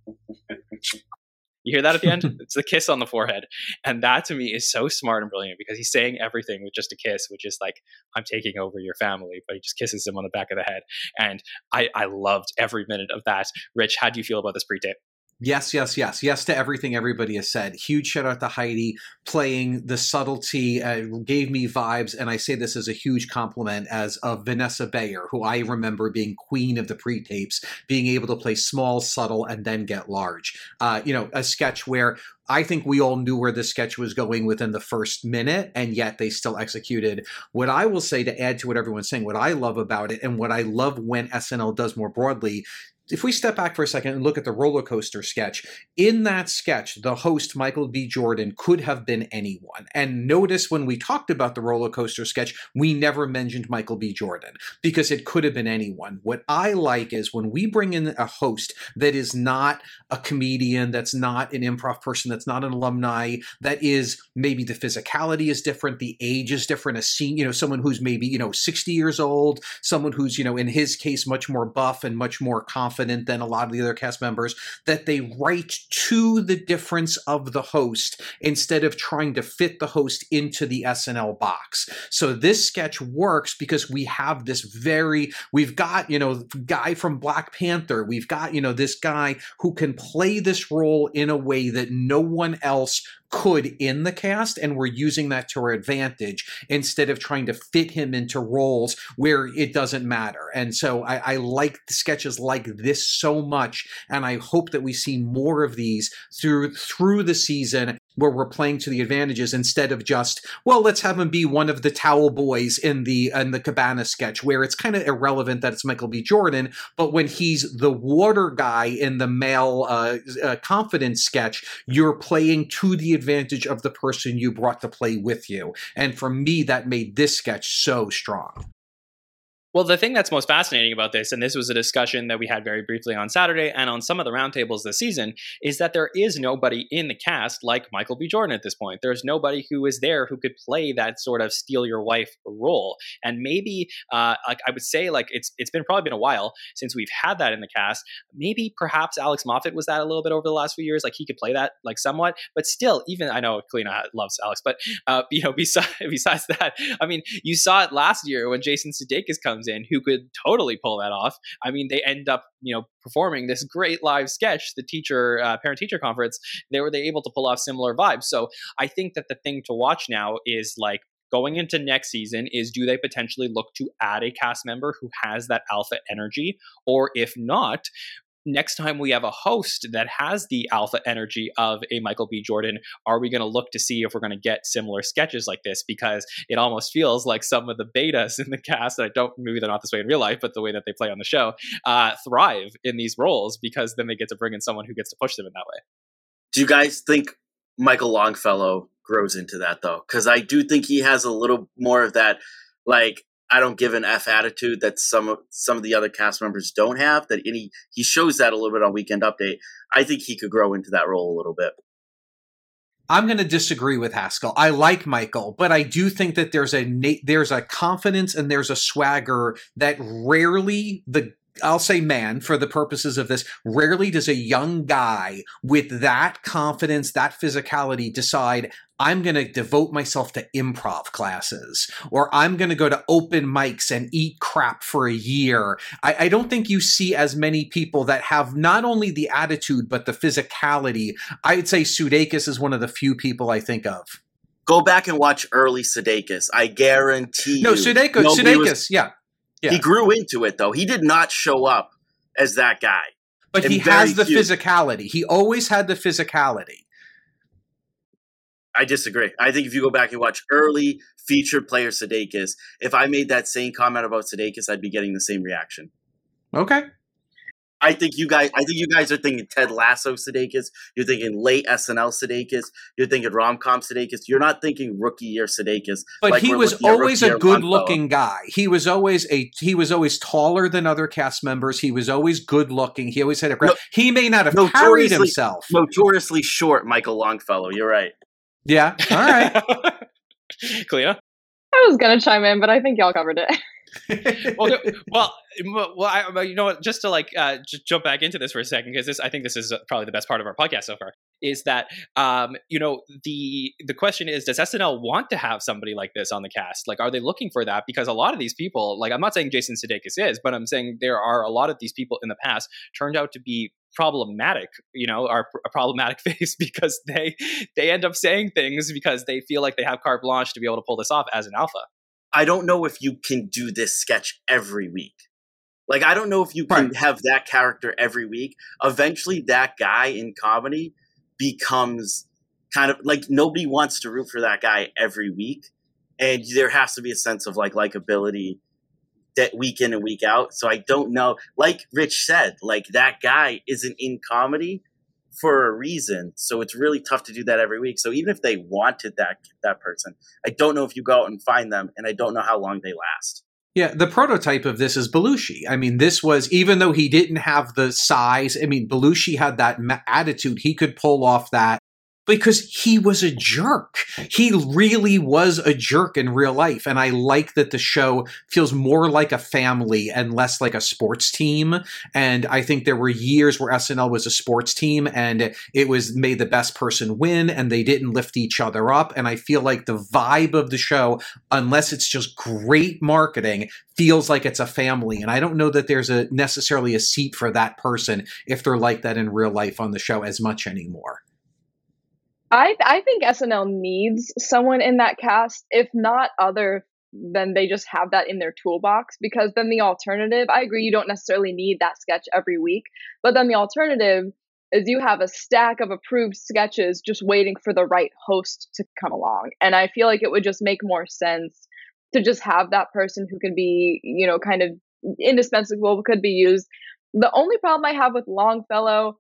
You hear that at the end? it's the kiss on the forehead. And that to me is so smart and brilliant because he's saying everything with just a kiss, which is like, I'm taking over your family, but he just kisses him on the back of the head. And I, I loved every minute of that. Rich, how do you feel about this pre tape? Yes, yes, yes. Yes to everything everybody has said. Huge shout out to Heidi playing the subtlety, uh, gave me vibes. And I say this as a huge compliment as of Vanessa Bayer, who I remember being queen of the pre tapes, being able to play small, subtle, and then get large. Uh, you know, a sketch where I think we all knew where the sketch was going within the first minute, and yet they still executed. What I will say to add to what everyone's saying, what I love about it, and what I love when SNL does more broadly, if we step back for a second and look at the roller coaster sketch, in that sketch, the host, Michael B. Jordan, could have been anyone. And notice when we talked about the roller coaster sketch, we never mentioned Michael B. Jordan because it could have been anyone. What I like is when we bring in a host that is not a comedian, that's not an improv person, that's not an alumni, that is maybe the physicality is different, the age is different, a scene, you know, someone who's maybe, you know, 60 years old, someone who's, you know, in his case, much more buff and much more confident confident than a lot of the other cast members that they write to the difference of the host instead of trying to fit the host into the SNL box. So this sketch works because we have this very, we've got, you know, guy from Black Panther, we've got, you know, this guy who can play this role in a way that no one else could in the cast and we're using that to our advantage instead of trying to fit him into roles where it doesn't matter. And so i, I like sketches like this so much and i hope that we see more of these through through the season where we're playing to the advantages instead of just well let's have him be one of the towel boys in the in the cabana sketch where it's kind of irrelevant that it's michael b. Jordan but when he's the water guy in the male uh, uh, confidence sketch you're playing to the advantage of the person you brought to play with you. And for me that made this sketch so strong well, the thing that's most fascinating about this, and this was a discussion that we had very briefly on Saturday and on some of the roundtables this season, is that there is nobody in the cast like Michael B. Jordan at this point. There's nobody who is there who could play that sort of steal your wife role. And maybe, uh, like I would say, like it's it's been probably been a while since we've had that in the cast. Maybe perhaps Alex Moffat was that a little bit over the last few years. Like he could play that like somewhat, but still, even I know Kaleena loves Alex, but uh, you know, besides besides that, I mean, you saw it last year when Jason Sudeikis comes in, who could totally pull that off. I mean, they end up, you know, performing this great live sketch, the teacher uh, parent teacher conference. They were they able to pull off similar vibes. So I think that the thing to watch now is like going into next season is do they potentially look to add a cast member who has that alpha energy or if not next time we have a host that has the alpha energy of a Michael B. Jordan, are we going to look to see if we're going to get similar sketches like this? Because it almost feels like some of the betas in the cast, that I don't, maybe they're not this way in real life, but the way that they play on the show, uh, thrive in these roles because then they get to bring in someone who gets to push them in that way. Do you guys think Michael Longfellow grows into that though? Because I do think he has a little more of that, like I don't give an F attitude that some of some of the other cast members don't have. That any he shows that a little bit on Weekend Update. I think he could grow into that role a little bit. I'm going to disagree with Haskell. I like Michael, but I do think that there's a there's a confidence and there's a swagger that rarely the I'll say man for the purposes of this. Rarely does a young guy with that confidence, that physicality decide, I'm going to devote myself to improv classes, or I'm going to go to open mics and eat crap for a year. I, I, don't think you see as many people that have not only the attitude, but the physicality. I'd say Sudeikis is one of the few people I think of. Go back and watch early Sudeikis. I guarantee. No, Sudeikis, Sudeikis, was, yeah. Yeah. He grew into it, though. He did not show up as that guy. But and he has the cute. physicality. He always had the physicality. I disagree. I think if you go back and watch early featured player Sudeikis, if I made that same comment about Sudeikis, I'd be getting the same reaction. Okay. I think you guys. I think you guys are thinking Ted Lasso Sudeikis. You're thinking late SNL Sudeikis. You're thinking rom com Sudeikis. You're not thinking rookie year Sudeikis. But like he was always a good looking guy. He was always a. He was always taller than other cast members. He was always good looking. He always had a. No, he may not have carried himself. Notoriously short, Michael Longfellow. You're right. Yeah. All right. Kaleena? I was going to chime in, but I think y'all covered it. well, well, well, I, you know what? Just to like uh, just jump back into this for a second, because this, I think, this is probably the best part of our podcast so far. Is that um, you know the the question is, does SNL want to have somebody like this on the cast? Like, are they looking for that? Because a lot of these people, like, I'm not saying Jason Sudeikis is, but I'm saying there are a lot of these people in the past turned out to be problematic you know are a problematic face because they they end up saying things because they feel like they have carte blanche to be able to pull this off as an alpha i don't know if you can do this sketch every week like i don't know if you can right. have that character every week eventually that guy in comedy becomes kind of like nobody wants to root for that guy every week and there has to be a sense of like likability that week in and week out. So I don't know. Like Rich said, like that guy isn't in comedy for a reason. So it's really tough to do that every week. So even if they wanted that that person, I don't know if you go out and find them, and I don't know how long they last. Yeah, the prototype of this is Belushi. I mean, this was even though he didn't have the size. I mean, Belushi had that attitude. He could pull off that because he was a jerk. He really was a jerk in real life. And I like that the show feels more like a family and less like a sports team. And I think there were years where SNL was a sports team and it was made the best person win and they didn't lift each other up. And I feel like the vibe of the show, unless it's just great marketing, feels like it's a family. And I don't know that there's a necessarily a seat for that person if they're like that in real life on the show as much anymore. I I think SNL needs someone in that cast, if not other then they just have that in their toolbox because then the alternative, I agree you don't necessarily need that sketch every week, but then the alternative is you have a stack of approved sketches just waiting for the right host to come along. And I feel like it would just make more sense to just have that person who can be, you know, kind of indispensable, could be used. The only problem I have with Longfellow,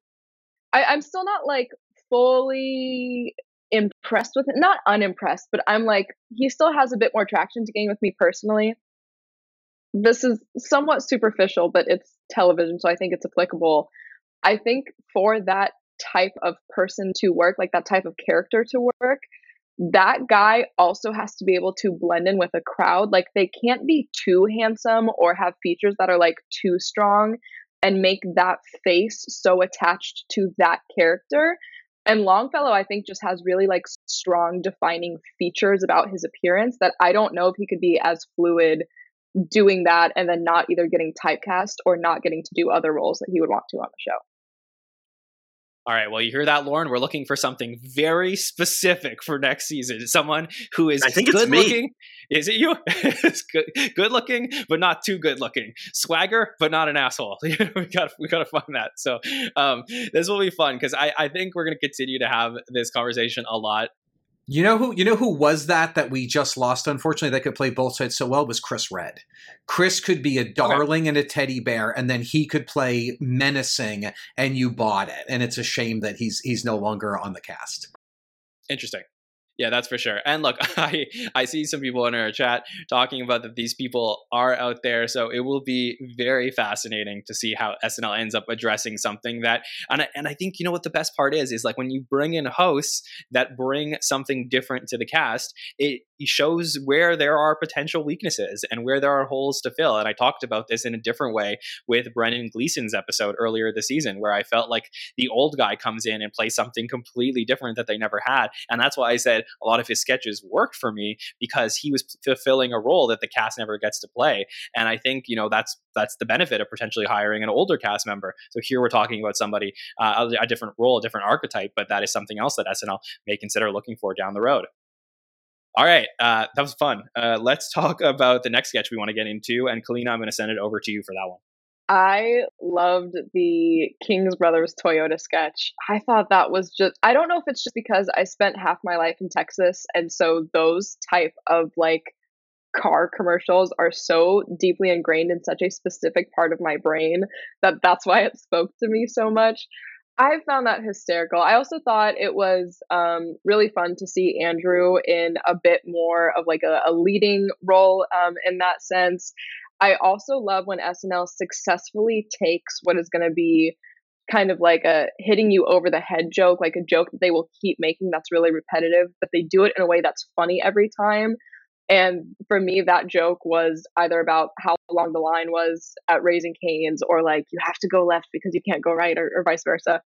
I, I'm still not like fully impressed with it. Not unimpressed, but I'm like, he still has a bit more traction to gain with me personally. This is somewhat superficial, but it's television, so I think it's applicable. I think for that type of person to work, like that type of character to work, that guy also has to be able to blend in with a crowd. Like they can't be too handsome or have features that are like too strong and make that face so attached to that character and Longfellow, I think, just has really like strong defining features about his appearance that I don't know if he could be as fluid doing that and then not either getting typecast or not getting to do other roles that he would want to on the show. All right. Well, you hear that, Lorne? We're looking for something very specific for next season. Someone who is I think good it's me. looking. Is it you? It's good, good looking, but not too good looking. Swagger, but not an asshole. we got we got to find that. So um, this will be fun because I I think we're going to continue to have this conversation a lot You know who you know who was that that we just lost unfortunately that could play both sides so well was Chris Redd. Chris could be a darling and a teddy bear and then he could play menacing and you bought it and it's a shame that he's he's no longer on the cast. Interesting. Yeah, that's for sure. And look, I I see some people in our chat talking about that these people are out there, so it will be very fascinating to see how SNL ends up addressing something that and I, and I think you know what the best part is is like when you bring in hosts that bring something different to the cast, it shows where there are potential weaknesses and where there are holes to fill. And I talked about this in a different way with Brendan Gleeson's episode earlier this season, where I felt like the old guy comes in and plays something completely different that they never had. And that's why I said a lot of his sketches worked for me because he was fulfilling a role that the cast never gets to play. And I think, you know, that's that's the benefit of potentially hiring an older cast member. So here we're talking about somebody, uh, a different role, a different archetype, but that is something else that SNL may consider looking for down the road. All right, uh, that was fun. Uh, let's talk about the next sketch we want to get into. And Kaleena, I'm going to send it over to you for that one. I loved the King's Brothers Toyota sketch. I thought that was just I don't know if it's just because I spent half my life in Texas and so those type of like car commercials are so deeply ingrained in such a specific part of my brain that that's why it spoke to me so much. I found that hysterical. I also thought it was um, really fun to see Andrew in a bit more of like a, a leading role um, in that sense. I also love when SNL successfully takes what is going to be kind of like a hitting you over the head joke, like a joke that they will keep making that's really repetitive, but they do it in a way that's funny every time. And for me, that joke was either about how long the line was at Raising Cane's or like you have to go left because you can't go right or, or vice versa.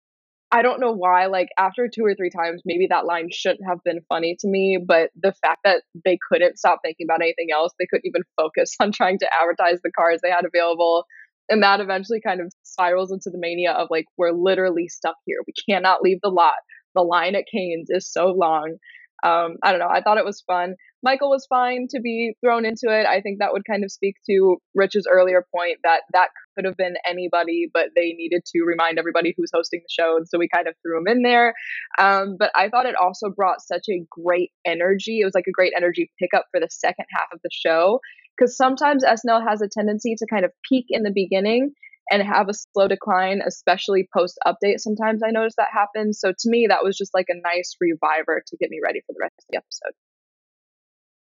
I don't know why, like after two or three times, maybe that line shouldn't have been funny to me, but the fact that they couldn't stop thinking about anything else, they couldn't even focus on trying to advertise the cars they had available. And that eventually kind of spirals into the mania of like, we're literally stuck here. We cannot leave the lot. The line at Cane's is so long. Um, I don't know. I thought it was fun. Michael was fine to be thrown into it. I think that would kind of speak to Rich's earlier point that that could have been anybody, but they needed to remind everybody who's hosting the show. And so we kind of threw him in there. Um, but I thought it also brought such a great energy. It was like a great energy pickup for the second half of the show. Because sometimes SNL has a tendency to kind of peak in the beginning and have a slow decline, especially post update. Sometimes I notice that happens. So to me, that was just like a nice reviver to get me ready for the rest of the episode.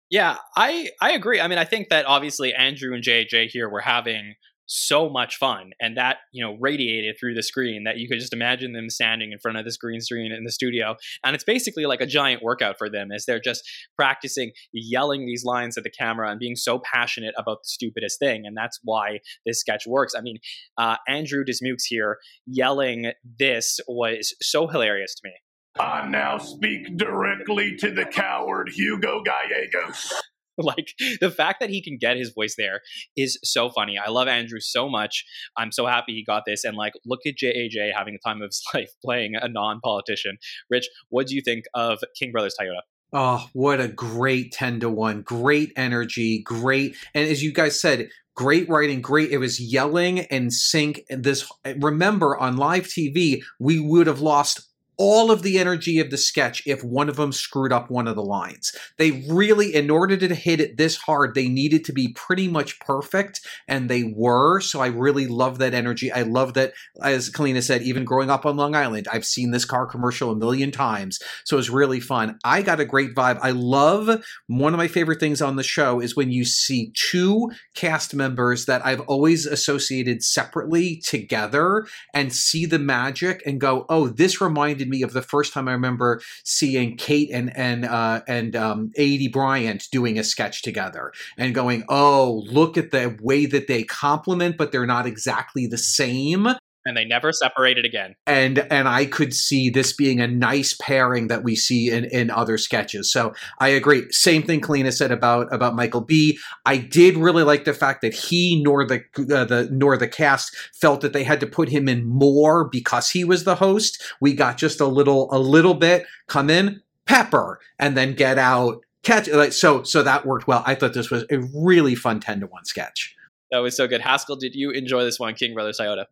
Yeah, I I agree. I mean, I think that obviously Andrew and JJ here were having so much fun and that you know radiated through the screen that you could just imagine them standing in front of this green screen in the studio. And it's basically like a giant workout for them as they're just practicing yelling these lines at the camera and being so passionate about the stupidest thing and that's why this sketch works. I mean uh, andrew dismukes here yelling this was so hilarious to me. I now speak directly to the coward Hugo Gallegos. like the fact that he can get his voice there is so funny. I love Andrew so much. I'm so happy he got this. And like, look at JAJ having the time of his life playing a non-politician. Rich, what do you think of King Brothers Toyota? Oh, what a great 10 to 1. Great energy, great. And as you guys said, great writing, great. It was yelling and sync. And this, remember, on live TV, we would have lost all of the energy of the sketch if one of them screwed up one of the lines. They really, in order to hit it this hard, they needed to be pretty much perfect, and they were. So I really love that energy. I love that, as Kaleena said, even growing up on Long Island, I've seen this car commercial a million times. So it was really fun. I got a great vibe. I love one of my favorite things on the show is when you see two cast members that I've always associated separately together and see the magic and go, oh, this reminded me of the first time I remember seeing Kate and and uh, and um, Aidy Bryant doing a sketch together and going, "Oh, look at the way that they complement, but they're not exactly the same." And they never separated again. And and I could see this being a nice pairing that we see in, in other sketches. So I agree. Same thing Kaleena said about about Michael B. I did really like the fact that he nor the uh, the nor the cast felt that they had to put him in more because he was the host. We got just a little a little bit come in pepper and then get out catch like so so that worked well. I thought this was a really fun 10 to 1 sketch. That was so good. Haskell, did you enjoy this one, King Brothers Toyota?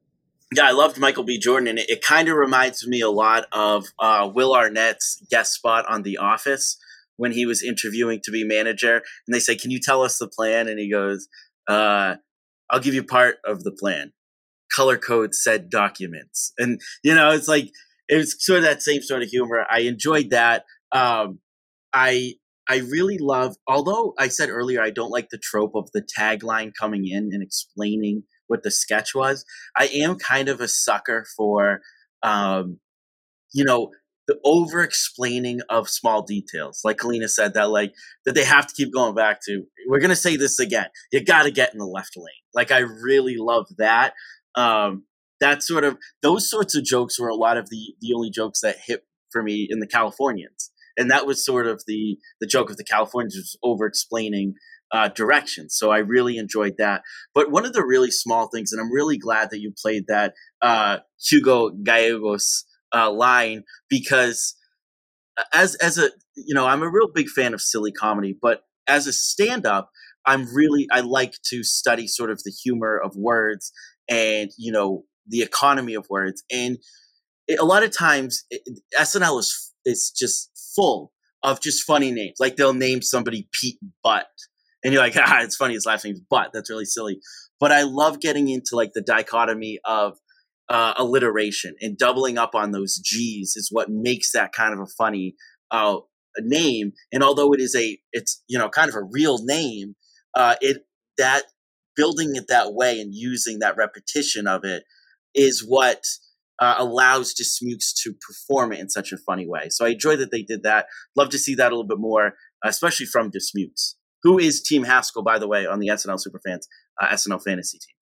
Yeah, I loved Michael B. Jordan, and it, it kind of reminds me a lot of uh, Will Arnett's guest spot on The Office when he was interviewing to be manager. And they say, Can you tell us the plan? And he goes, uh, I'll give you part of the plan. Color code said documents. And, you know, it's like, it was sort of that same sort of humor. I enjoyed that. Um, I I really love, although I said earlier I don't like the trope of the tagline coming in and explaining what the sketch was. I am kind of a sucker for, um, you know, the over explaining of small details. Like Kaleena said, that like that they have to keep going back to. We're gonna say this again. You got to get in the left lane. Like I really love that. Um, that sort of those sorts of jokes were a lot of the the only jokes that hit for me in the Californians, and that was sort of the the joke of the Californians was over explaining uh, direction. So I really enjoyed that. But one of the really small things, and I'm really glad that you played that uh, Hugo Gallegos uh, line because as as a you know I'm a real big fan of silly comedy, but as a stand up, I'm really I like to study sort of the humor of words and you know the economy of words and a lot of times it, SNL is is just full of just funny names. Like they'll name somebody Pete Butt and you're like, ah, it's funny his last name's Butt. That's really silly. But I love getting into like the dichotomy of uh, alliteration and doubling up on those G's is what makes that kind of a funny uh, name. And although it is a, it's you know kind of a real name, uh, it that building it that way and using that repetition of it is what uh, allows Dismukes to perform it in such a funny way. So I enjoy that they did that. Love to see that a little bit more, especially from Dismukes who is Team Haskell, by the way, on the SNL Superfans uh, SNL fantasy team.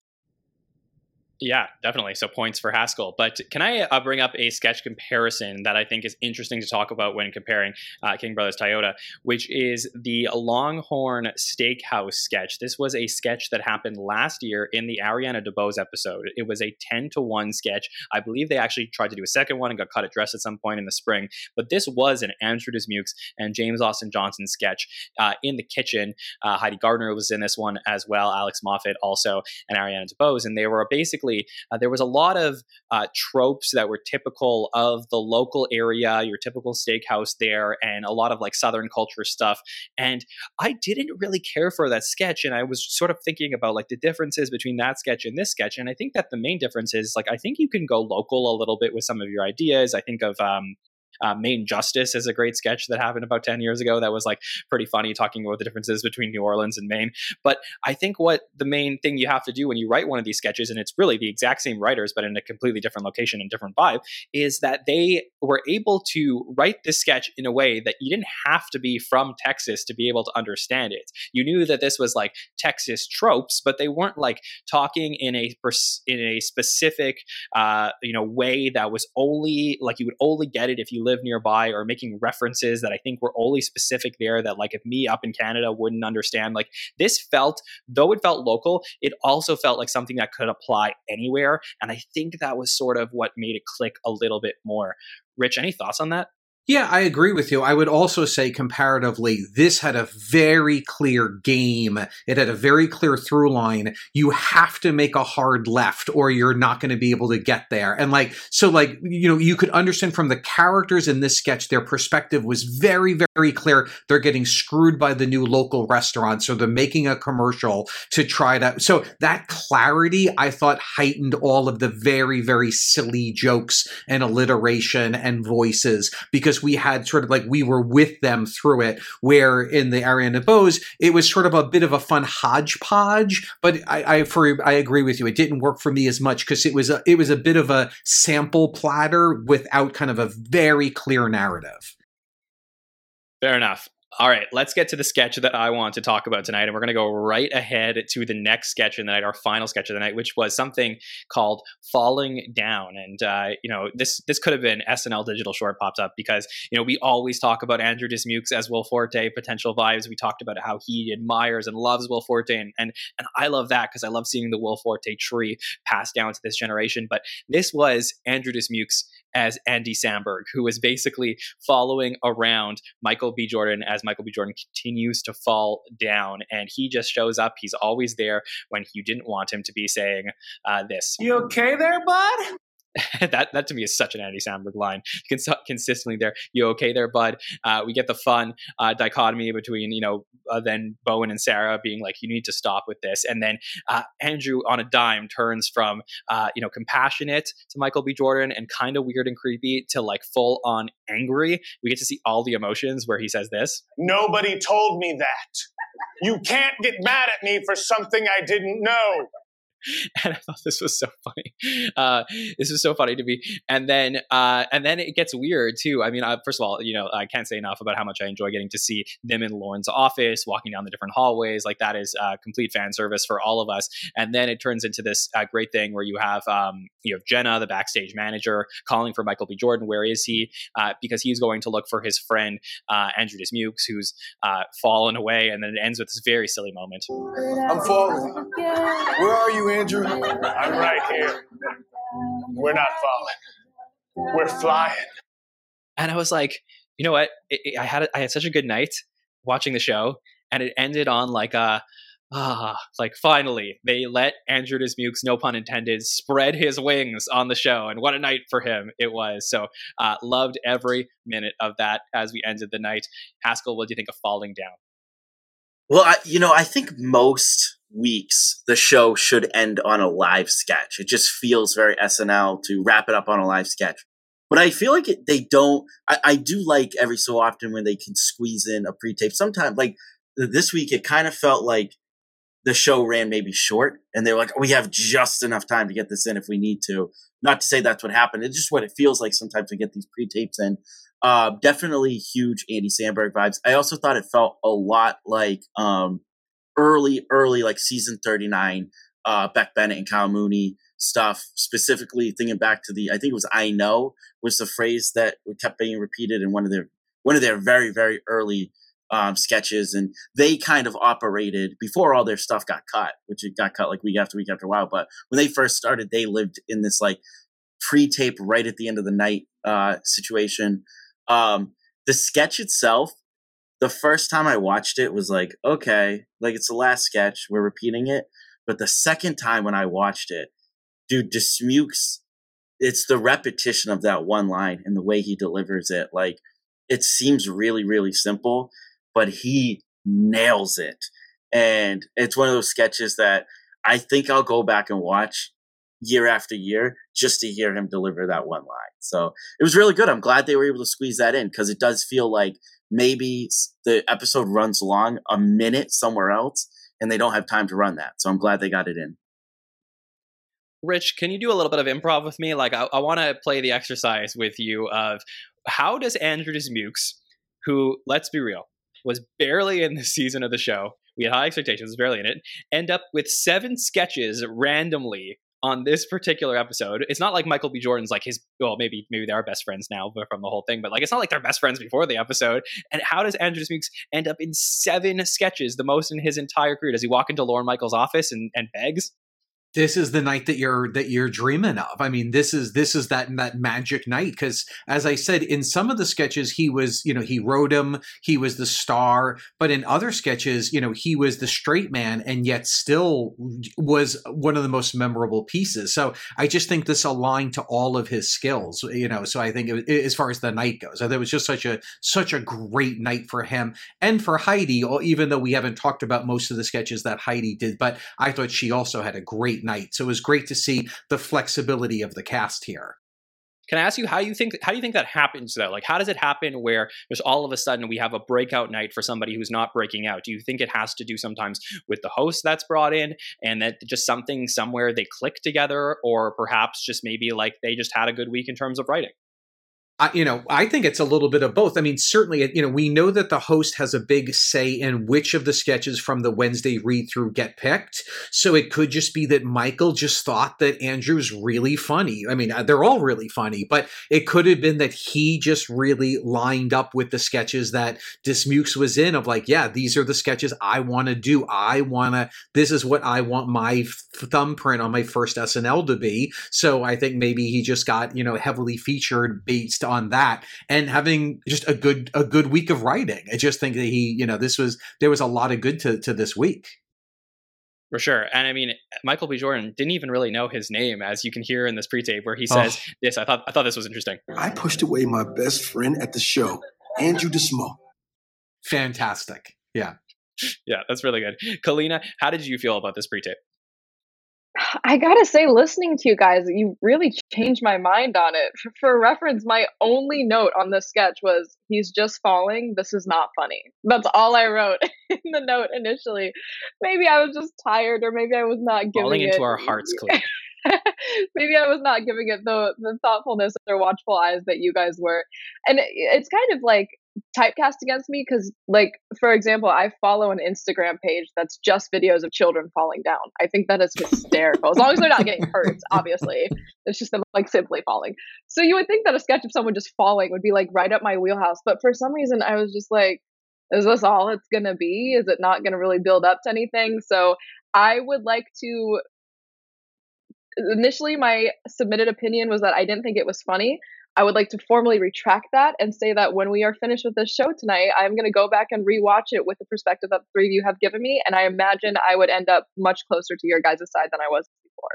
Yeah, definitely. So points for Haskell. But can I uh, bring up a sketch comparison that I think is interesting to talk about when comparing uh, King Brothers Toyota, which is the Longhorn Steakhouse sketch. This was a sketch that happened last year in the Ariana DeBose episode. It was a 10 to 1 sketch. I believe they actually tried to do a second one and got cut at dress at some point in the spring. But this was an Andrew Dismukes and James Austin Johnson sketch uh, in the kitchen. Uh, Heidi Gardner was in this one as well, Alex Moffat also, and Ariana DeBose. And they were basically basically uh, there was a lot of uh, tropes that were typical of the local area, your typical steakhouse there, and a lot of like Southern culture stuff. And I didn't really care for that sketch, and I was sort of thinking about like the differences between that sketch and this sketch. And I think that the main difference is like I think you can go local a little bit with some of your ideas. I think of um, uh, Maine Justice is a great sketch that happened about 10 years ago that was like pretty funny talking about the differences between New Orleans and Maine. But I think what the main thing you have to do when you write one of these sketches, and it's really the exact same writers, but in a completely different location and different vibe, is that they were able to write this sketch in a way that you didn't have to be from Texas to be able to understand it. You knew that this was like Texas tropes, but they weren't like talking in a in a specific uh, you know way that was only like you would only get it if you live nearby or making references that I think were only specific there that like if me up in Canada wouldn't understand. Like this felt, though it felt local, it also felt like something that could apply anywhere. And I think that was sort of what made it click a little bit more. Rich, any thoughts on that? Yeah, I agree with you. I would also say, comparatively, this had a very clear game. It had a very clear through line. You have to make a hard left, or you're not going to be able to get there. And, like, so, like, you know, you could understand from the characters in this sketch, their perspective was very, very clear. They're getting screwed by the new local restaurant. So they're making a commercial to try to. So that clarity, I thought, heightened all of the very, very silly jokes and alliteration and voices because we had sort of like we were with them through it. Where in the Ariana DeBose, it was sort of a bit of a fun hodgepodge. But I, I for I agree with you, it didn't work for me as much because it was a, it was a bit of a sample platter without kind of a very clear narrative. Fair enough. All right, let's get to the sketch that I want to talk about tonight. And we're going to go right ahead to the next sketch of the night, our final sketch of the night, which was something called Falling Down. And, uh, you know, this this could have been SNL digital short popped up because, you know, we always talk about Andrew Dismukes as Will Forte, potential vibes. We talked about how he admires and loves Will Forte. And, and, and I love that because I love seeing the Will Forte tree passed down to this generation. But this was Andrew Dismukes as Andy Samberg, who is basically following around Michael B. Jordan as Michael B. Jordan continues to fall down. And he just shows up. He's always there when you didn't want him to be saying uh, this. You okay there, bud? that that to me is such an Andy Samberg line. Cons- consistently there, you okay there, bud? Uh, we get the fun uh, dichotomy between you know uh, then Bowen and Sarah being like, you need to stop with this, and then uh, Andrew on a dime turns from uh, you know compassionate to Michael B. Jordan and kind of weird and creepy to like full on angry. We get to see all the emotions where he says this. Nobody told me that. You can't get mad at me for something I didn't know. and I thought this was so funny. Uh, this was so funny to me. And then, uh, and then it gets weird too. I mean, uh, first of all, you know, I can't say enough about how much I enjoy getting to see them in Lorne's office, walking down the different hallways. Like that is uh, complete fan service for all of us. And then it turns into this uh, great thing where you have um, you have Jenna, the backstage manager, calling for Michael B. Jordan. Where is he? Uh, because he's going to look for his friend Andrew Dismukes, who's fallen away. And then it ends with this very silly moment. I'm falling. Where are you? Andrew? I'm right here. We're not falling. We're flying. And I was like, you know what? It, it, I had I had such a good night watching the show, and it ended on like a ah, like finally they let Andrew Dismukes, no pun intended, spread his wings on the show, and what a night for him it was. So uh, loved every minute of that as we ended the night. Haskell, what do you think of Falling Down? Well, I, you know, I think most weeks, the show should end on a live sketch. It just feels very SNL to wrap it up on a live sketch. But I feel like it, they don't. I, I do like every so often when they can squeeze in a pre-tape. Sometimes, like this week, it kind of felt like the show ran maybe short, and they're like, "We have just enough time to get this in if we need to." Not to say that's what happened. It's just what it feels like sometimes to get these pre-tapes in. Uh, definitely huge Andy Samberg vibes. I also thought it felt a lot like um, early, early like season 39, uh, Beck Bennett and Kyle Mooney stuff, specifically thinking back to the, I think it was I know was the phrase that kept being repeated in one of their, one of their very, very early um, sketches. And they kind of operated before all their stuff got cut, which it got cut like week after week after a while. But when they first started, they lived in this like pre-tape right at the end of the night uh, situation. Um, the sketch itself the first time I watched it was like, okay, like it's the last sketch, we're repeating it. But the second time when I watched it, dude, Dismukes, it's the repetition of that one line and the way he delivers it. Like, it seems really, really simple, but he nails it. And it's one of those sketches that I think I'll go back and watch year after year just to hear him deliver that one line. So it was really good. I'm glad they were able to squeeze that in because it does feel like maybe the episode runs long a minute somewhere else and they don't have time to run that. So I'm glad they got it in. Rich, can you do a little bit of improv with me? Like, I, I want to play the exercise with you of how does Andrew Dismukes, who, let's be real, was barely in the season of the show, we had high expectations, barely in it, end up with seven sketches randomly on this particular episode. It's not like Michael B. Jordan's like his well, maybe maybe they are best friends now from the whole thing, but like it's not like they're best friends before the episode. And how does Andrew Dismukes end up in seven sketches, the most in his entire career? Does he walk into Lorne Michaels' office and, and begs? This is the night that you're that you're dreaming of. I mean, this is this is that that magic night because, as I said, in some of the sketches he was, you know, he wrote him, he was the star, but in other sketches, you know, he was the straight man, and yet still was one of the most memorable pieces. So I just think this aligned to all of his skills, you know. So I think it, as far as the night goes, it was just such a such a great night for him and for Heidi. Even though we haven't talked about most of the sketches that Heidi did, but I thought she also had a great night. So it was great to see the flexibility of the cast here. Can I ask you how you think how do you think that happens though? Like how does it happen where there's all of a sudden we have a breakout night for somebody who's not breaking out? Do you think it has to do sometimes with the host that's brought in and that just something somewhere they click together or perhaps just maybe like they just had a good week in terms of writing? I, you know, I think it's a little bit of both. I mean, certainly, you know, we know that the host has a big say in which of the sketches from the Wednesday read through get picked. So it could just be that Michael just thought that Andrew's really funny. I mean, uh, they're all really funny, but it could have been that he just really lined up with the sketches that Dismukes was in of like, yeah, these are the sketches I want to do. I want to, this is what I want my thumbprint on my first SNL to be. So I think maybe he just got, you know, heavily featured based on that and having just a good a good week of writing. I just think that he, you know, this was there was a lot of good to to this week. For sure. And I mean, Michael B. Jordan didn't even really know his name, as you can hear in this pre-tape where he says oh. this. I thought I thought this was interesting. I pushed away my best friend at the show, Andrew DeSmo. Fantastic. Yeah. Yeah, that's really good. Kaleena, how did you feel about this pre-tape? I gotta say, listening to you guys, you really changed my mind on it. For, reference, my only note on this sketch was, he's just falling. This is not funny. That's all I wrote in the note initially. Maybe I was just tired, or maybe I was not giving falling into it, our hearts, maybe I was not giving it the the thoughtfulness or watchful eyes that you guys were. And it, it's kind of like typecast against me because like for example i follow an instagram page that's just videos of children falling down. I think that is hysterical. As long as they're not getting hurt obviously. It's just them like simply falling. So you would think that a sketch of someone just falling would be like right up my wheelhouse but for some reason i was just like is this all it's gonna be? Is it not gonna really build up to anything? So i would like to initially my submitted opinion was that i didn't think it was funny I would like to formally retract that and say that when we are finished with this show tonight, I'm going to go back and rewatch it with the perspective that the three of you have given me. And I imagine I would end up much closer to your guys' side than I was before.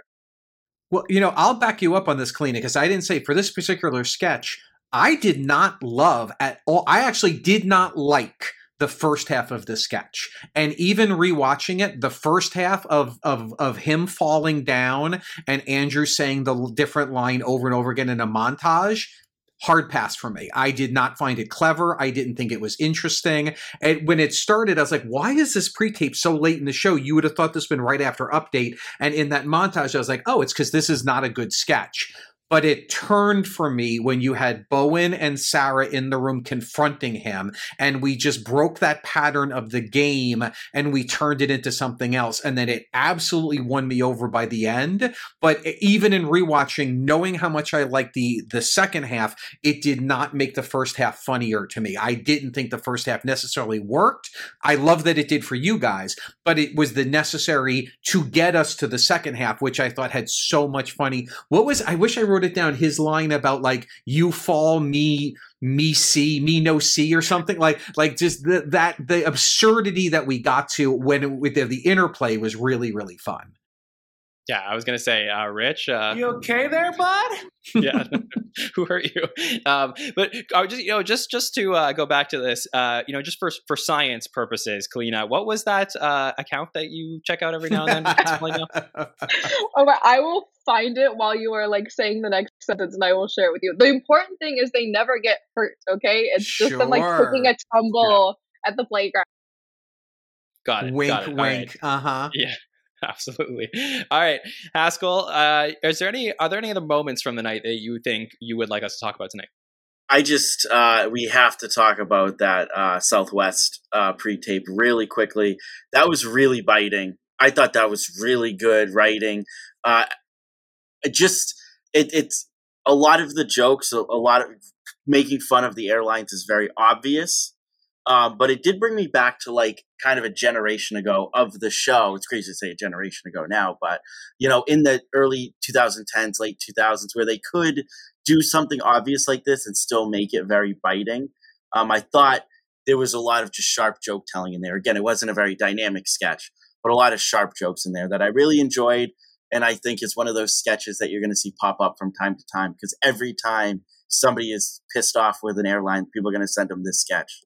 Well, you know, I'll back you up on this, Kaleena, because I didn't say for this particular sketch, I did not love at all. I actually did not like the first half of the sketch. And even rewatching it, the first half of of of him falling down and Andrew saying the different line over and over again in a montage, hard pass for me. I did not find it clever. I didn't think it was interesting. And when it started, I was like, why is this pre-tape so late in the show? You would have thought this been right after update. And in that montage, I was like, oh, it's because this is not a good sketch but it turned for me when you had Bowen and Sarah in the room confronting him, and we just broke that pattern of the game and we turned it into something else. And then it absolutely won me over by the end. But even in rewatching, knowing how much I liked the the second half, it did not make the first half funnier to me. I didn't think the first half necessarily worked. I love that it did for you guys, but it was the necessary to get us to the second half, which I thought had so much funny. What was I wish I wrote wrote it down. His line about like you fall, me me see, me no see, or something like like just the, that the absurdity that we got to when with the, the interplay was really really fun. Yeah, I was gonna say, uh, Rich. Uh, you okay there, bud? yeah, who hurt you? Um, but uh, just you know, just just to uh, go back to this, uh, you know, just for for science purposes, Kaleena, what was that uh, account that you check out every now and then? oh, I will find it while you are like saying the next sentence, and I will share it with you. The important thing is they never get hurt. Okay, it's sure. just them like taking a tumble yeah. at the playground. Got it. Wink, got it. wink. Right. Uh huh. Yeah. Absolutely. All right, Haskell. Uh, is there any? Are there any other moments from the night that you think you would like us to talk about tonight? I just uh, we have to talk about that uh, Southwest uh, pre-tape really quickly. That was really biting. I thought that was really good writing. Uh, it just it, it's a lot of the jokes, a, a lot of making fun of the airlines is very obvious. Um, but it did bring me back to like kind of a generation ago of the show. It's crazy to say a generation ago now, but you know, in the early 2010s, late 2000s, where they could do something obvious like this and still make it very biting. Um, I thought there was a lot of just sharp joke telling in there. Again, it wasn't a very dynamic sketch, but a lot of sharp jokes in there that I really enjoyed. And I think it's one of those sketches that you're going to see pop up from time to time because every time somebody is pissed off with an airline, people are going to send them this sketch.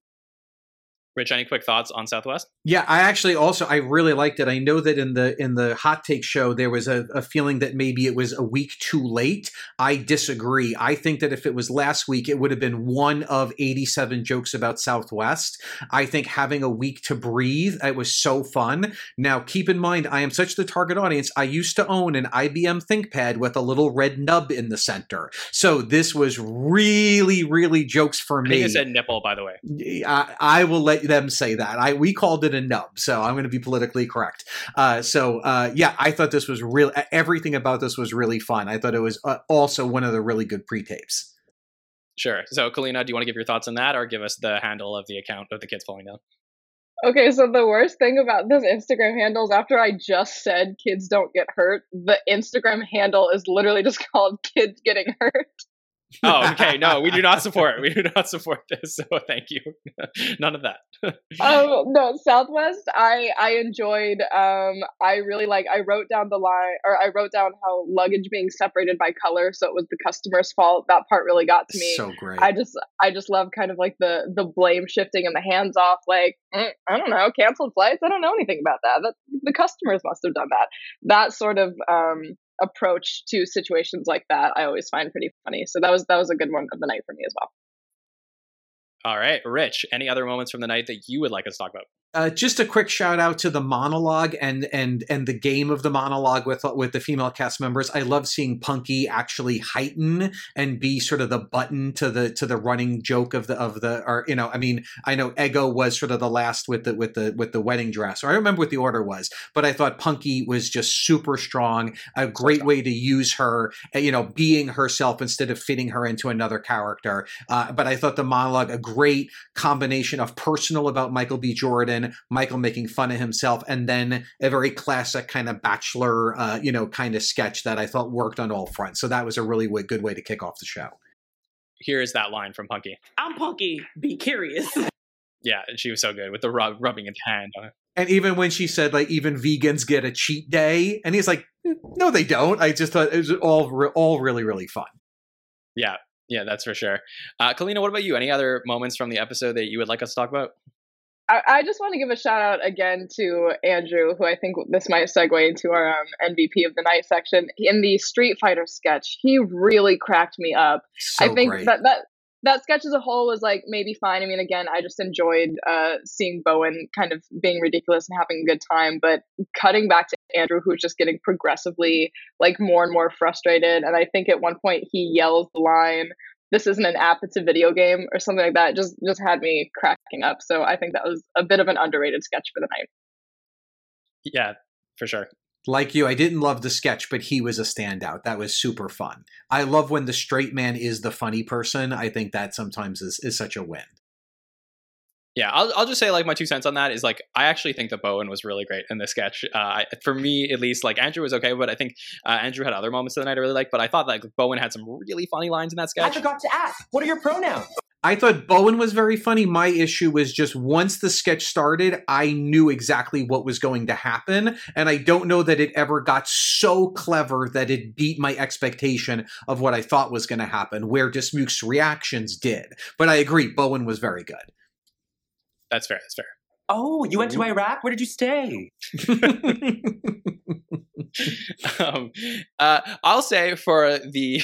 Rich, any quick thoughts on Southwest? Yeah, I actually also I really liked it. I know that in the in the hot take show there was a, a, feeling that maybe it was a week too late. I disagree. I think that if it was last week, it would have been one of 87 jokes about Southwest. I think having a week to breathe, it was so fun. Now keep in mind, I am such the target audience. I used to own an IBM ThinkPad with a little red nub in the center. So this was really, really jokes for me. I said nipple, by the way. I, I will let them say that. I we called it a nub, so I'm going to be politically correct. Uh, so uh, yeah, I thought this was real. Everything about this was really fun. I thought it was uh, also one of the really good pre-tapes. Sure. So, Kaleena, do you want to give your thoughts on that, or give us the handle of the account of the kids falling down? Okay, so the worst thing about this Instagram handle is after I just said kids don't get hurt, the Instagram handle is literally just called kids getting hurt oh, okay. No, we do not support. We do not support this. So thank you. None of that. um, no, Southwest. I I enjoyed. Um, I really like. I wrote down the line, or I wrote down how luggage being separated by color, so it was the customer's fault. That part really got to me. So great. I just I just love kind of like the the blame shifting and the hands off. Like mm, I don't know, canceled flights. I don't know anything about that. That the customers must have done that. That sort of um approach to situations like that I always find pretty funny. So that was that was a good one of the night for me as well. All right, Rich, any other moments from the night that you would like us to talk about? Uh, just a quick shout out to the monologue and and and the game of the monologue with with the female cast members. I love seeing Punky actually heighten and be sort of the button to the to the running joke of the of the or you know I mean I know Ego was sort of the last with the with the with the wedding dress or I don't remember what the order was, but I thought Punky was just super strong. A great way to use her, uh, you know, being herself instead of fitting her into another character. Uh, but I thought the monologue a great combination of personal about Michael B. Jordan Michael making fun of himself, and then a very classic kind of bachelor, uh, you know, kind of sketch that I thought worked on all fronts. So that was a really good way to kick off the show. Here is that line from Punky. I'm Punky. Be curious. yeah, she was so good with the rub, rubbing his hand on it. And even when she said like even vegans get a cheat day, and he's like, no, they don't. I just thought it was all re- all really really fun. Yeah, yeah, that's for sure. Uh, Kaleena, what about you? Any other moments from the episode that you would like us to talk about? I, I, just want to give a shout out again to Andrew, who I think this might segue into our um, MVP of the night section. In the Street Fighter sketch, he really cracked me up. So I think great. that that that sketch as a whole was like maybe fine. I mean, again, I just enjoyed uh, seeing Bowen kind of being ridiculous and having a good time. But cutting back to Andrew, who's just getting progressively like more and more frustrated, and I think at one point he yells the line this isn't an app it's a video game or something like that just just had me cracking up. So i think that was a bit of an underrated sketch for the night. Yeah for sure. Like you i didn't love the sketch but he was a standout. That was super fun. I love when the straight man is the funny person. I think that sometimes is, is such a win yeah, I'll, I'll just say like my two cents on that is like I actually think that Bowen was really great in this sketch. Uh, for me, at least, like Andrew was okay, but I think uh, Andrew had other moments of the night I really liked. But I thought like Bowen had some really funny lines in that sketch. I forgot to ask, what are your pronouns? I thought Bowen was very funny. My issue was just once the sketch started, I knew exactly what was going to happen. And I don't know that it ever got so clever that it beat my expectation of what I thought was going to happen, where Dismuke's reactions did. But I agree, Bowen was very good. That's fair. That's fair. Oh, you went to Iraq? Where did you stay? um, uh, I'll say for the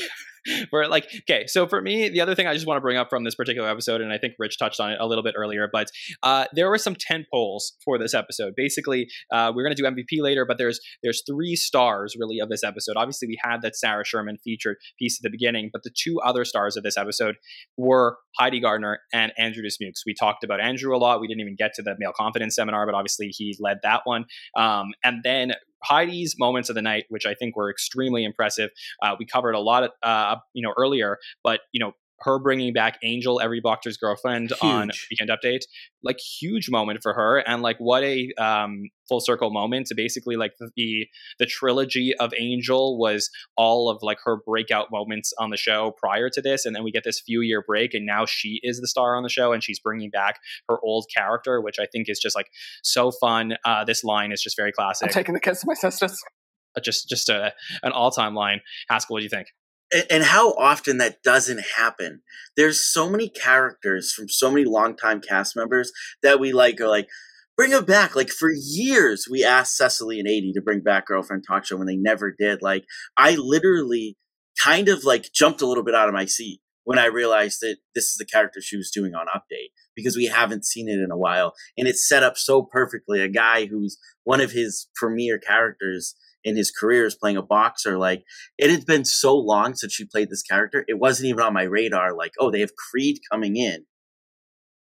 where like okay so for me the other thing i just want to bring up from this particular episode and i think rich touched on it a little bit earlier but uh, there were some 10 polls for this episode. Basically uh, we're going to do mvp later but there's there's three stars really of this episode. Obviously we had that sarah sherman featured piece at the beginning but the two other stars of this episode were heidi gardner and andrew dismukes. We talked about andrew a lot. We didn't even get to the male confidence seminar but obviously he led that one. Um, and then Heidi's moments of the night, which I think were extremely impressive. Uh, we covered a lot of, uh, you know, earlier, but you know, her bringing back Angel, every Doctor's girlfriend, huge. on Weekend Update, like huge moment for her, and like what a um, full circle moment to basically like the the trilogy of Angel was all of like her breakout moments on the show prior to this, and then we get this few year break, and now she is the star on the show, and she's bringing back her old character, which I think is just like so fun. Uh, this line is just very classic. I'm taking the kiss of my sisters. Uh, just just a, an all time line. Haskell, what do you think? And how often that doesn't happen. There's so many characters from so many longtime cast members that we like are like, bring them back. Like for years, we asked Cecily and Aidy to bring back Girlfriend Talk Show when they never did. Like I literally kind of like jumped a little bit out of my seat when I realized that this is the character she was doing on Update because we haven't seen it in a while. And it's set up so perfectly. A guy who's one of his premier characters in his career is playing a boxer. Like it had been so long since she played this character, it wasn't even on my radar. Like, oh, they have Creed coming in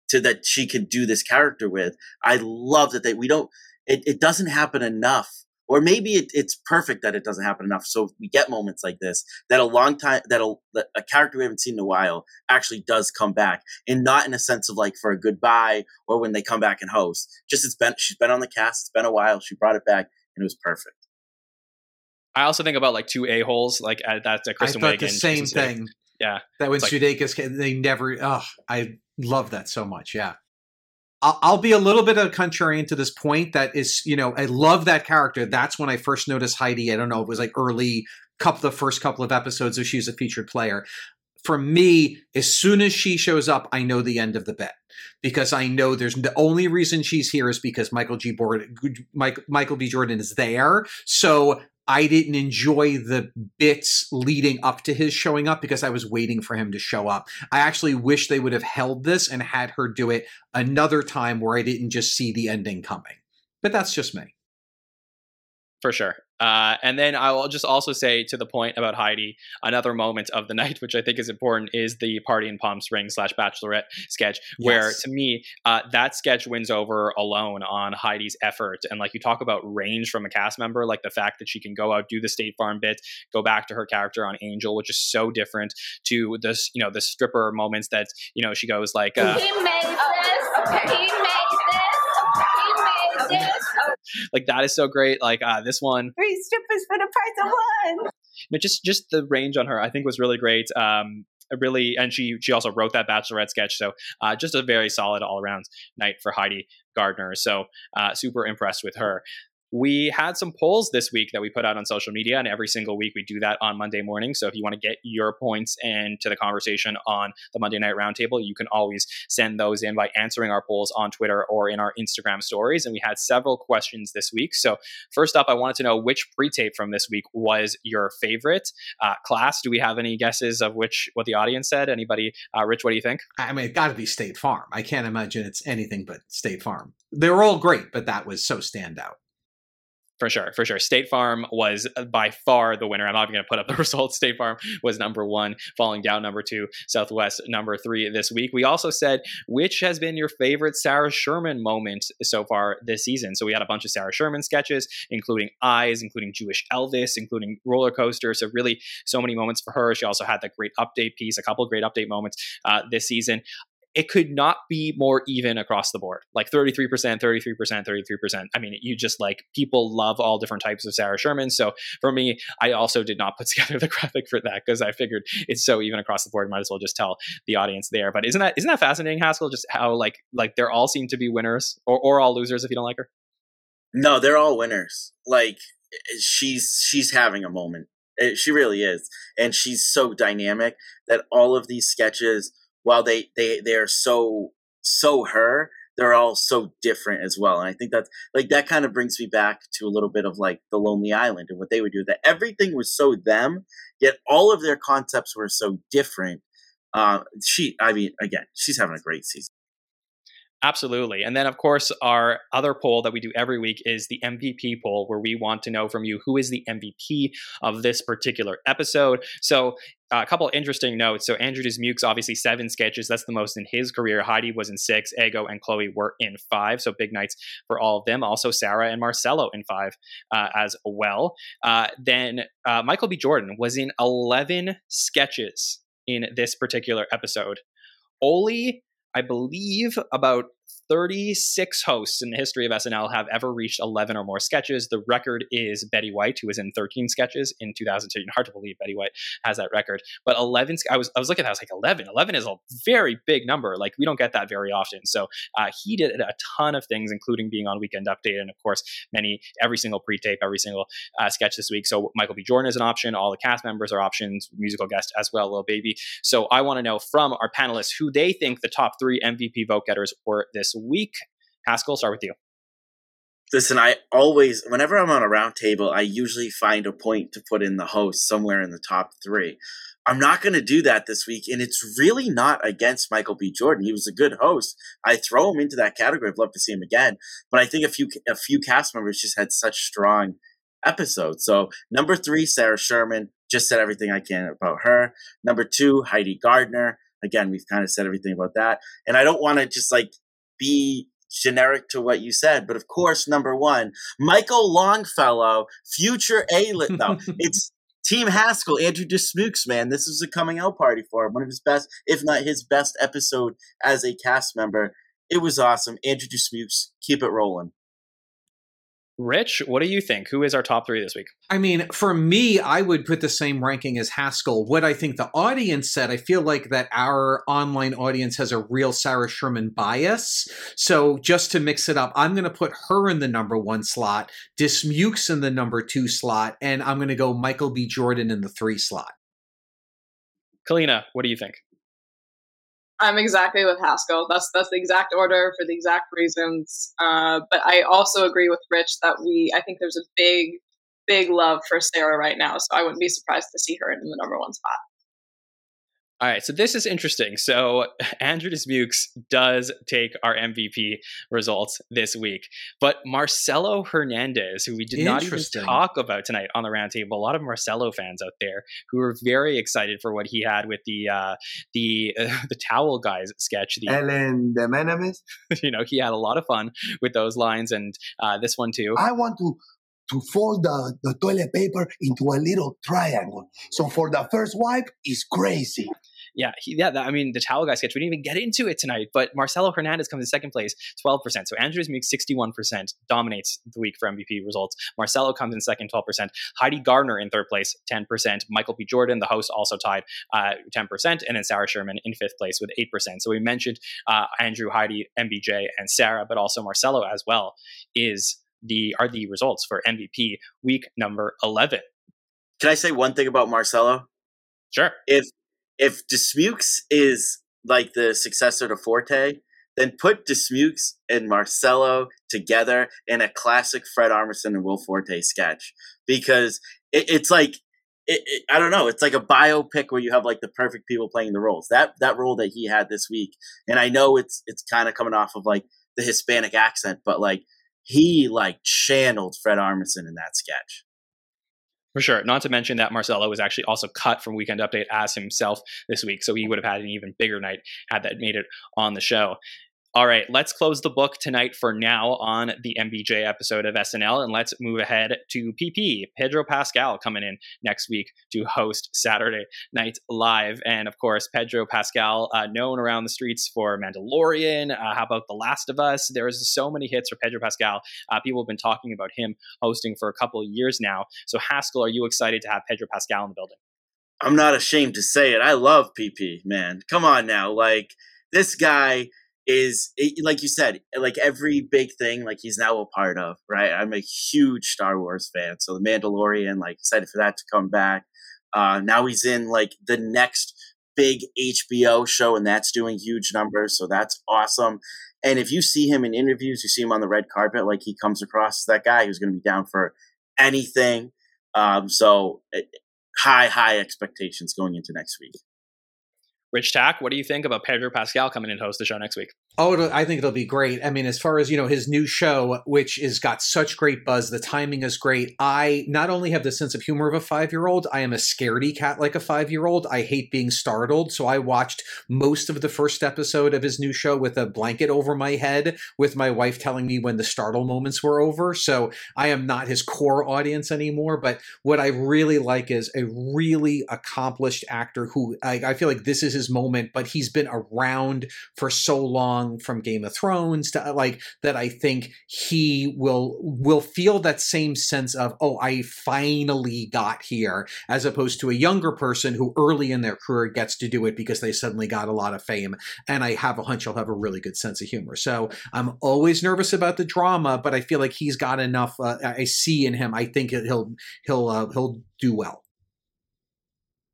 to that she could do this character with. I love that they we don't. It, it doesn't happen enough. Or maybe it, it's perfect that it doesn't happen enough. So we get moments like this that a long time that a, that a character we haven't seen in a while actually does come back, and not in a sense of like for a goodbye or when they come back and host. Just it's been she's been on the cast. It's been a while. She brought it back, and it was perfect. I also think about like two a holes, like that's uh, Kristen I Wiig. the same thing. Yeah, that when Sudeikis, they never. Oh, I love that so much. Yeah. I'll, I'll be a little bit of a contrarian to this point. That is, you know, I love that character. That's when I first noticed Heidi. I don't know, it was like early couple the first couple of episodes of she's a featured player for me, as soon as she shows up, I know the end of the bet because I know there's the only reason she's here is because Michael G. Mike, Michael B. Jordan is there. So I didn't enjoy the bits leading up to his showing up because I was waiting for him to show up. I actually wish they would have held this and had her do it another time where I didn't just see the ending coming. But that's just me. For sure. Uh, and then I will just also say to the point about Heidi, another moment of the night, which I think is important, is the party in Palm Springs slash Bachelorette sketch, where yes. to me uh, that sketch wins over alone on Heidi's effort. And like you talk about range from a cast member, like the fact that she can go out do the State Farm bit, go back to her character on Angel, which is so different to this, you know, the stripper moments that you know she goes like, uh, "He made this, okay. he made this, he made this." like that is so great. Like uh, this one, three strippers for the price of one. But just just the range on her, I think, was really great. Um, really, and she she also wrote that Bachelorette sketch, so uh, just a very solid all around night for Heidi Gardner. So uh, super impressed with her. We had some polls this week that we put out on social media, and every single week we do that on Monday morning. So if you want to get your points into the conversation on the Monday Night Roundtable, you can always send those in by answering our polls on Twitter or in our Instagram stories. And we had several questions this week. So first up, I wanted to know which pre-tape from this week was your favorite. Uh, class, do we have any guesses of which what the audience said? Anybody? Uh, Rich, what do you think? I mean, it got to be State Farm. I can't imagine it's anything but State Farm. They were all great, but that was so standout. For sure, for sure. State Farm was uh, by far the winner. I'm not even going to put up the results. State Farm was number one, falling down number two, Southwest number three this week. We also said which has been your favorite Sarah Sherman moment so far this season. So we had a bunch of Sarah Sherman sketches, including Eyes, including Jewish Elvis, including Roller Coaster. So really, so many moments for her. She also had the great update piece, a couple great update moments uh, this season it could not be more even across the board. Like 33%, 33%, 33%. I mean, you just like people love all different types of Sarah Sherman. So for me, I also did not put together the graphic for that because I figured it's so even across the board. Might as well just tell the audience there. But isn't that isn't that fascinating, Haskell? Just how like like they're all seem to be winners or, or all losers if you don't like her. No, they're all winners. Like eh, she's she's having a moment. Eh, she really is, and she's so dynamic that all of these sketches while they they they are so so her they're all so different as well and i think that's like that kind of brings me back to a little bit of like the lonely island and what they would do that everything was so them yet all of their concepts were so different uh she i mean again she's having a great season Absolutely. And then, of course, our other poll that we do every week is the MVP poll, where we want to know from you who is the MVP of this particular episode. So, uh, a couple interesting notes. So, Andrew Dismukes, obviously seven sketches. That's the most in his career. Heidi was in six. Ego and Chloe were in five. So, big nights for all of them. Also, Sarah and Marcelo in five uh, as well. Uh, then, uh, Michael B. Jordan was in 11 sketches in this particular episode. Oli I believe about 36 hosts in the history of SNL have ever reached 11 or more sketches. The record is Betty White, who was in 13 sketches in 2002. Hard to believe Betty White has that record. But 11, I was I was looking at that, I was like 11. 11 is a very big number. Like we don't get that very often. So uh, he did a ton of things, including being on Weekend Update, and of course many every single pre-tape, every single uh, sketch this week. So Michael B. Jordan is an option. All the cast members are options. Musical guest as well, Lil Baby. So I want to know from our panelists who they think the top three MVP vote getters were this week. Haskell, start with you. Listen, I always, whenever I'm on a roundtable, I usually find a point to put in the host somewhere in the top three. I'm not going to do that this week, and it's really not against Michael B. Jordan. He was a good host. I throw him into that category. I'd love to see him again, but I think a few a few cast members just had such strong episodes. So number three, Sarah Sherman, just said everything I can about her. Number two, Heidi Gardner. Again, we've kind of said everything about that, and I don't want to just like be generic to what you said, but of course, number one, Michael Longfellow, future A lit. No, it's Team Haskell, Andrew Dismukes, man. This was a coming out party for him. One of his best, if not his best episode as a cast member. It was awesome. Andrew Dismukes, keep it rolling. Rich, what do you think? Who is our top three this week? I mean, for me, I would put the same ranking as Haskell. What I think the audience said, I feel like that our online audience has a real Sarah Sherman bias. So just to mix it up, I'm going to put her in the number one slot, Dismukes in the number two slot, and I'm going to go Michael B. Jordan in the three slot. Kaleena, what do you think? I'm exactly with Haskell. That's that's the exact order for the exact reasons. Uh, but I also agree with Rich that we I think there's a big big love for Sarah right now, so I wouldn't be surprised to see her in the number one spot. All right, so this is interesting. So Andrew Dismukes does take our MVP results this week, but Marcelo Hernandez, who we did not even talk about tonight on the roundtable, a lot of Marcelo fans out there who are very excited for what he had with the uh, the uh, the towel guys sketch. The, Ellen de Menemes. you know, he had a lot of fun with those lines, and uh, this one too. I want to to fold the, the toilet paper into a little triangle. So for the first wipe, it's crazy. Yeah, he, yeah. That, I mean, the towel guy sketch. We didn't even get into it tonight, but Marcelo Hernandez comes in second place, twelve percent. So Andrew Dismukes sixty-one percent, dominates the week for MVP results. Marcelo comes in second, twelve percent. Heidi Gardner in third place, ten percent. Michael B. Jordan, the host, also tied uh, ten percent, and then Sarah Sherman in fifth place with eight percent. So we mentioned uh, Andrew, Heidi, MBJ, and Sarah, but also Marcelo as well is the are the results for MVP week number eleven. Can I say one thing about Marcelo? Sure. If if Dismukes is like the successor to Forte, then put Dismukes and Marcelo together in a classic Fred Armisen and Will Forte sketch because it, it's like it, it, I don't know. It's like a biopic where you have like the perfect people playing the roles. That that role that he had this week, and I know it's it's kind of coming off of like the Hispanic accent, but like he like channeled Fred Armisen in that sketch. For sure. Not to mention that Marcelo was actually also cut from Weekend Update as himself this week. So he would have had an even bigger night had that made it on the show. All right, let's close the book tonight for now on the MBJ episode of SNL, and let's move ahead to PP. Pedro Pascal coming in next week to host Saturday Night Live. And of course, Pedro Pascal, uh, known around the streets for Mandalorian. Uh, how about The Last of Us? There's so many hits for Pedro Pascal. Uh, people have been talking about him hosting for a couple of years now. So, Haskell, are you excited to have Pedro Pascal in the building? I'm not ashamed to say it. I love PP, man. Come on now. Like, this guy is like you said, like every big thing, like he's now a part of, right? I'm a huge Star Wars fan, so the Mandalorian, like excited for that to come back. Uh, now he's in like the next big HBO show, and that's doing huge numbers, so that's awesome. And if you see him in interviews, you see him on the red carpet, like he comes across as that guy who's going to be down for anything. Um, so high, high expectations going into next week. Rich Tack, what do you think about Pedro Pascal coming in to host the show next week? Oh, I think it'll be great. I mean, as far as you know, his new show, which has got such great buzz, the timing is great. I not only have the sense of humor of a five-year-old, I am a scaredy cat like a five-year-old. I hate being startled, so I watched most of the first episode of his new show with a blanket over my head, with my wife telling me when the startle moments were over. So I am not his core audience anymore. But what I really like is a really accomplished actor who I, I feel like this is his moment, but he's been around for so long from Game of Thrones to like that I think he will will feel that same sense of oh I finally got here as opposed to a younger person who early in their career gets to do it because they suddenly got a lot of fame and I have a hunch he'll have a really good sense of humor. So I'm always nervous about the drama, but I feel like he's got enough uh, I see in him. I think he'll he'll uh, he'll do well.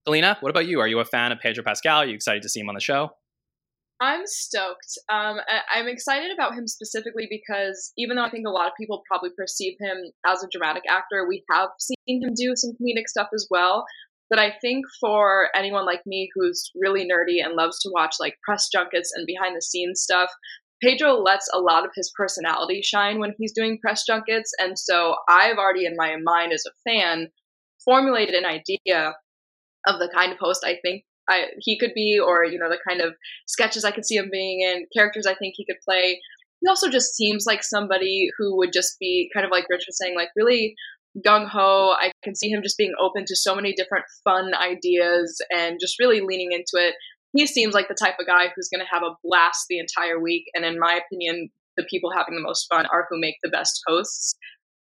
Alina, what about you? Are you a fan of Pedro Pascal? Are you excited to see him on the show? I'm stoked. Um, I- I'm excited about him specifically because even though I think a lot of people probably perceive him as a dramatic actor, we have seen him do some comedic stuff as well. But I think for anyone like me who's really nerdy and loves to watch like press junkets and behind the scenes stuff, Pedro lets a lot of his personality shine when he's doing press junkets. And so I've already in my mind as a fan formulated an idea of the kind of host I think I, he could be, or you know, the kind of sketches I could see him being in, characters I think he could play. He also just seems like somebody who would just be kind of like Rich was saying, like really gung ho. I can see him just being open to so many different fun ideas and just really leaning into it. He seems like the type of guy who's going to have a blast the entire week. And in my opinion, the people having the most fun are who make the best hosts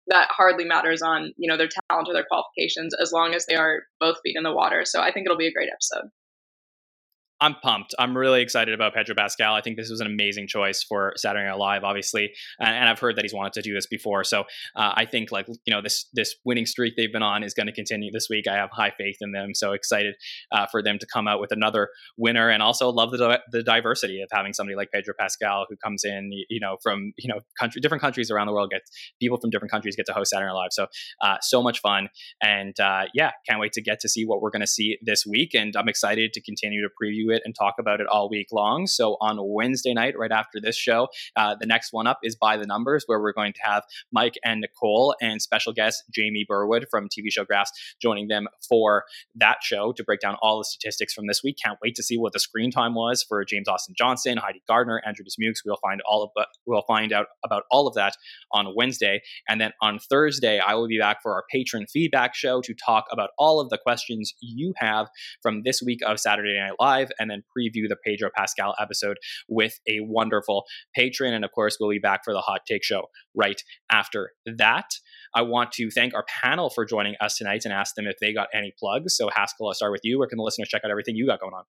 that hardly matters on you know their talent or their qualifications as long as they are both feet in the water so i think it'll be a great episode I'm pumped. I'm really excited about Pedro Pascal. I think this was an amazing choice for Saturday Night Live, obviously, and, and I've heard that he's wanted to do this before. So uh, I think, like you know, this this winning streak they've been on is going to continue this week. I have high faith in them. So excited uh, for them to come out with another winner, and also love the the diversity of having somebody like Pedro Pascal who comes in, you know, from you know country different countries around the world, get people from different countries get to host Saturday Night Live. So uh, so much fun, and uh, yeah, can't wait to get to see what we're going to see this week, and I'm excited to continue to preview it and talk about it all week long. So on Wednesday night, right after this show, uh, the next one up is By the Numbers, where we're going to have Mike and Nicole and special guest Jamie Burwood from TV show Graphs joining them for that show to break down all the statistics from this week. Can't wait to see what the screen time was for James Austin Johnson, Heidi Gardner, Andrew Dismukes. We'll find all of. We'll find out about all of that on Wednesday, and then on Thursday, I will be back for our patron feedback show to talk about all of the questions you have from this week of Saturday Night Live, and then preview the Pedro Pascal episode with a wonderful patron. And of course, we'll be back for the hot take show right after that. I want to thank our panel for joining us tonight and ask them if they got any plugs. So, Haskell, I'll start with you. Where can the listeners check out everything you got going on?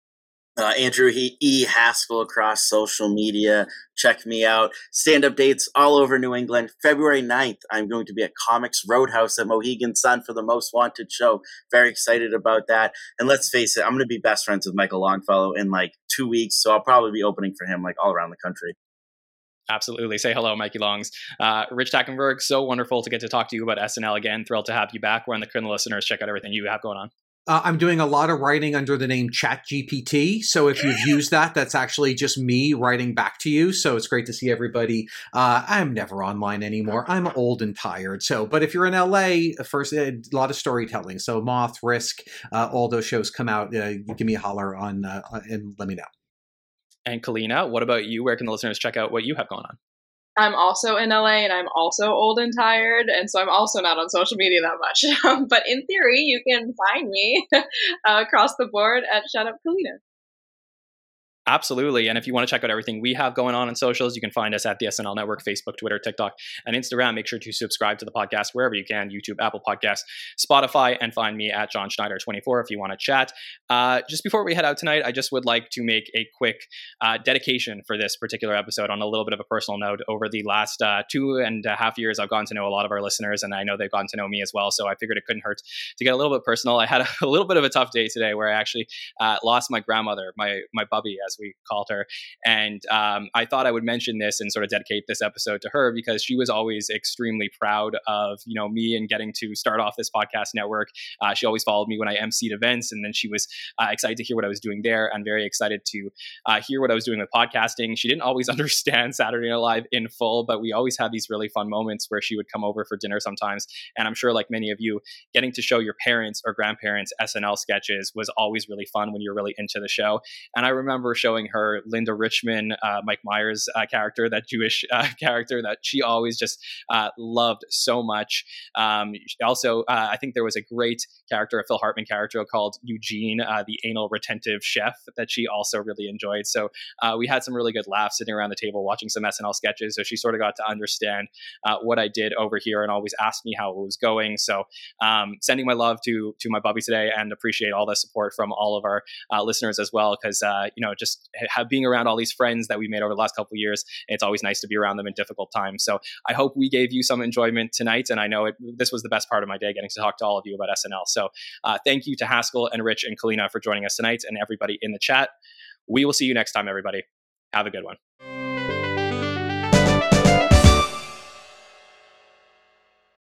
Uh, Andrew he, E. Haskell across social media. Check me out. Stand up dates all over New England. February 9th, I'm going to be at Comix Roadhouse at Mohegan Sun for the Most Wanted show. Very excited about that. And let's face it, I'm going to be best friends with Michael Longfellow in like two weeks. So I'll probably be opening for him like all around the country. Absolutely. Say hello, Mikey Longs. Uh, Rich Tackenberg, so wonderful to get to talk to you about SNL again. Thrilled to have you back. We're on the Criminal listeners. Check out everything you have going on. Uh, I'm doing a lot of writing under the name ChatGPT. So if you've used that, that's actually just me writing back to you. So it's great to see everybody. Uh, I'm never online anymore. I'm old and tired. So, but if you're in LA, first a lot of storytelling. So Moth, Risk, uh, all those shows come out. Uh, give me a holler on uh, and let me know. And Kaleena, what about you? Where can the listeners check out what you have going on? I'm also in LA and I'm also old and tired, and so I'm also not on social media that much. but in theory, you can find me uh, across the board at Shut Up Kaleena. Absolutely. And if you want to check out everything we have going on in socials, you can find us at the SNL Network, Facebook, Twitter, TikTok, and Instagram. Make sure to subscribe to the podcast wherever you can YouTube, Apple Podcasts, Spotify, and find me at Jon Schneider24 if you want to chat. Uh, just before we head out tonight, I just would like to make a quick uh, dedication for this particular episode on a little bit of a personal note. Over the last uh, two and a half years, I've gotten to know a lot of our listeners, and I know they've gotten to know me as well. So I figured it couldn't hurt to get a little bit personal. I had a, a little bit of a tough day today where I actually uh, lost my grandmother, my, my bubby, as we called her. And um, I thought I would mention this and sort of dedicate this episode to her because she was always extremely proud of you know me and getting to start off this podcast network. Uh, she always followed me when I emceed events, and then she was uh, excited to hear what I was doing there and very excited to uh, hear what I was doing with podcasting. She didn't always understand Saturday Night Live in full, but we always had these really fun moments where she would come over for dinner sometimes. And I'm sure, like many of you, getting to show your parents or grandparents SNL sketches was always really fun when you're really into the show. And I remember showing her Linda Richman, uh, Mike Myers uh, character, that Jewish uh, character that she always just uh, loved so much. Um, also, uh, I think there was a great character, a Phil Hartman character called Eugene, the anal retentive chef, that she also really enjoyed. So we had some really good laughs sitting around the table watching some SNL sketches. So she sort of got to understand what I did over here and always asked me how it was going. So um, sending my love to to my bubby today and appreciate all the support from all of our listeners as well. Because you know, just have, being around all these friends that we made over the last couple years, it's always nice to be around them in difficult times. So I hope we gave you some enjoyment tonight, and I know it, this was the best part of my day getting to talk to all of you about SNL. So uh, thank you to Haskell and Rich and Kaleena for joining us tonight, and everybody in the chat. We will see you next time, everybody. Have a good one.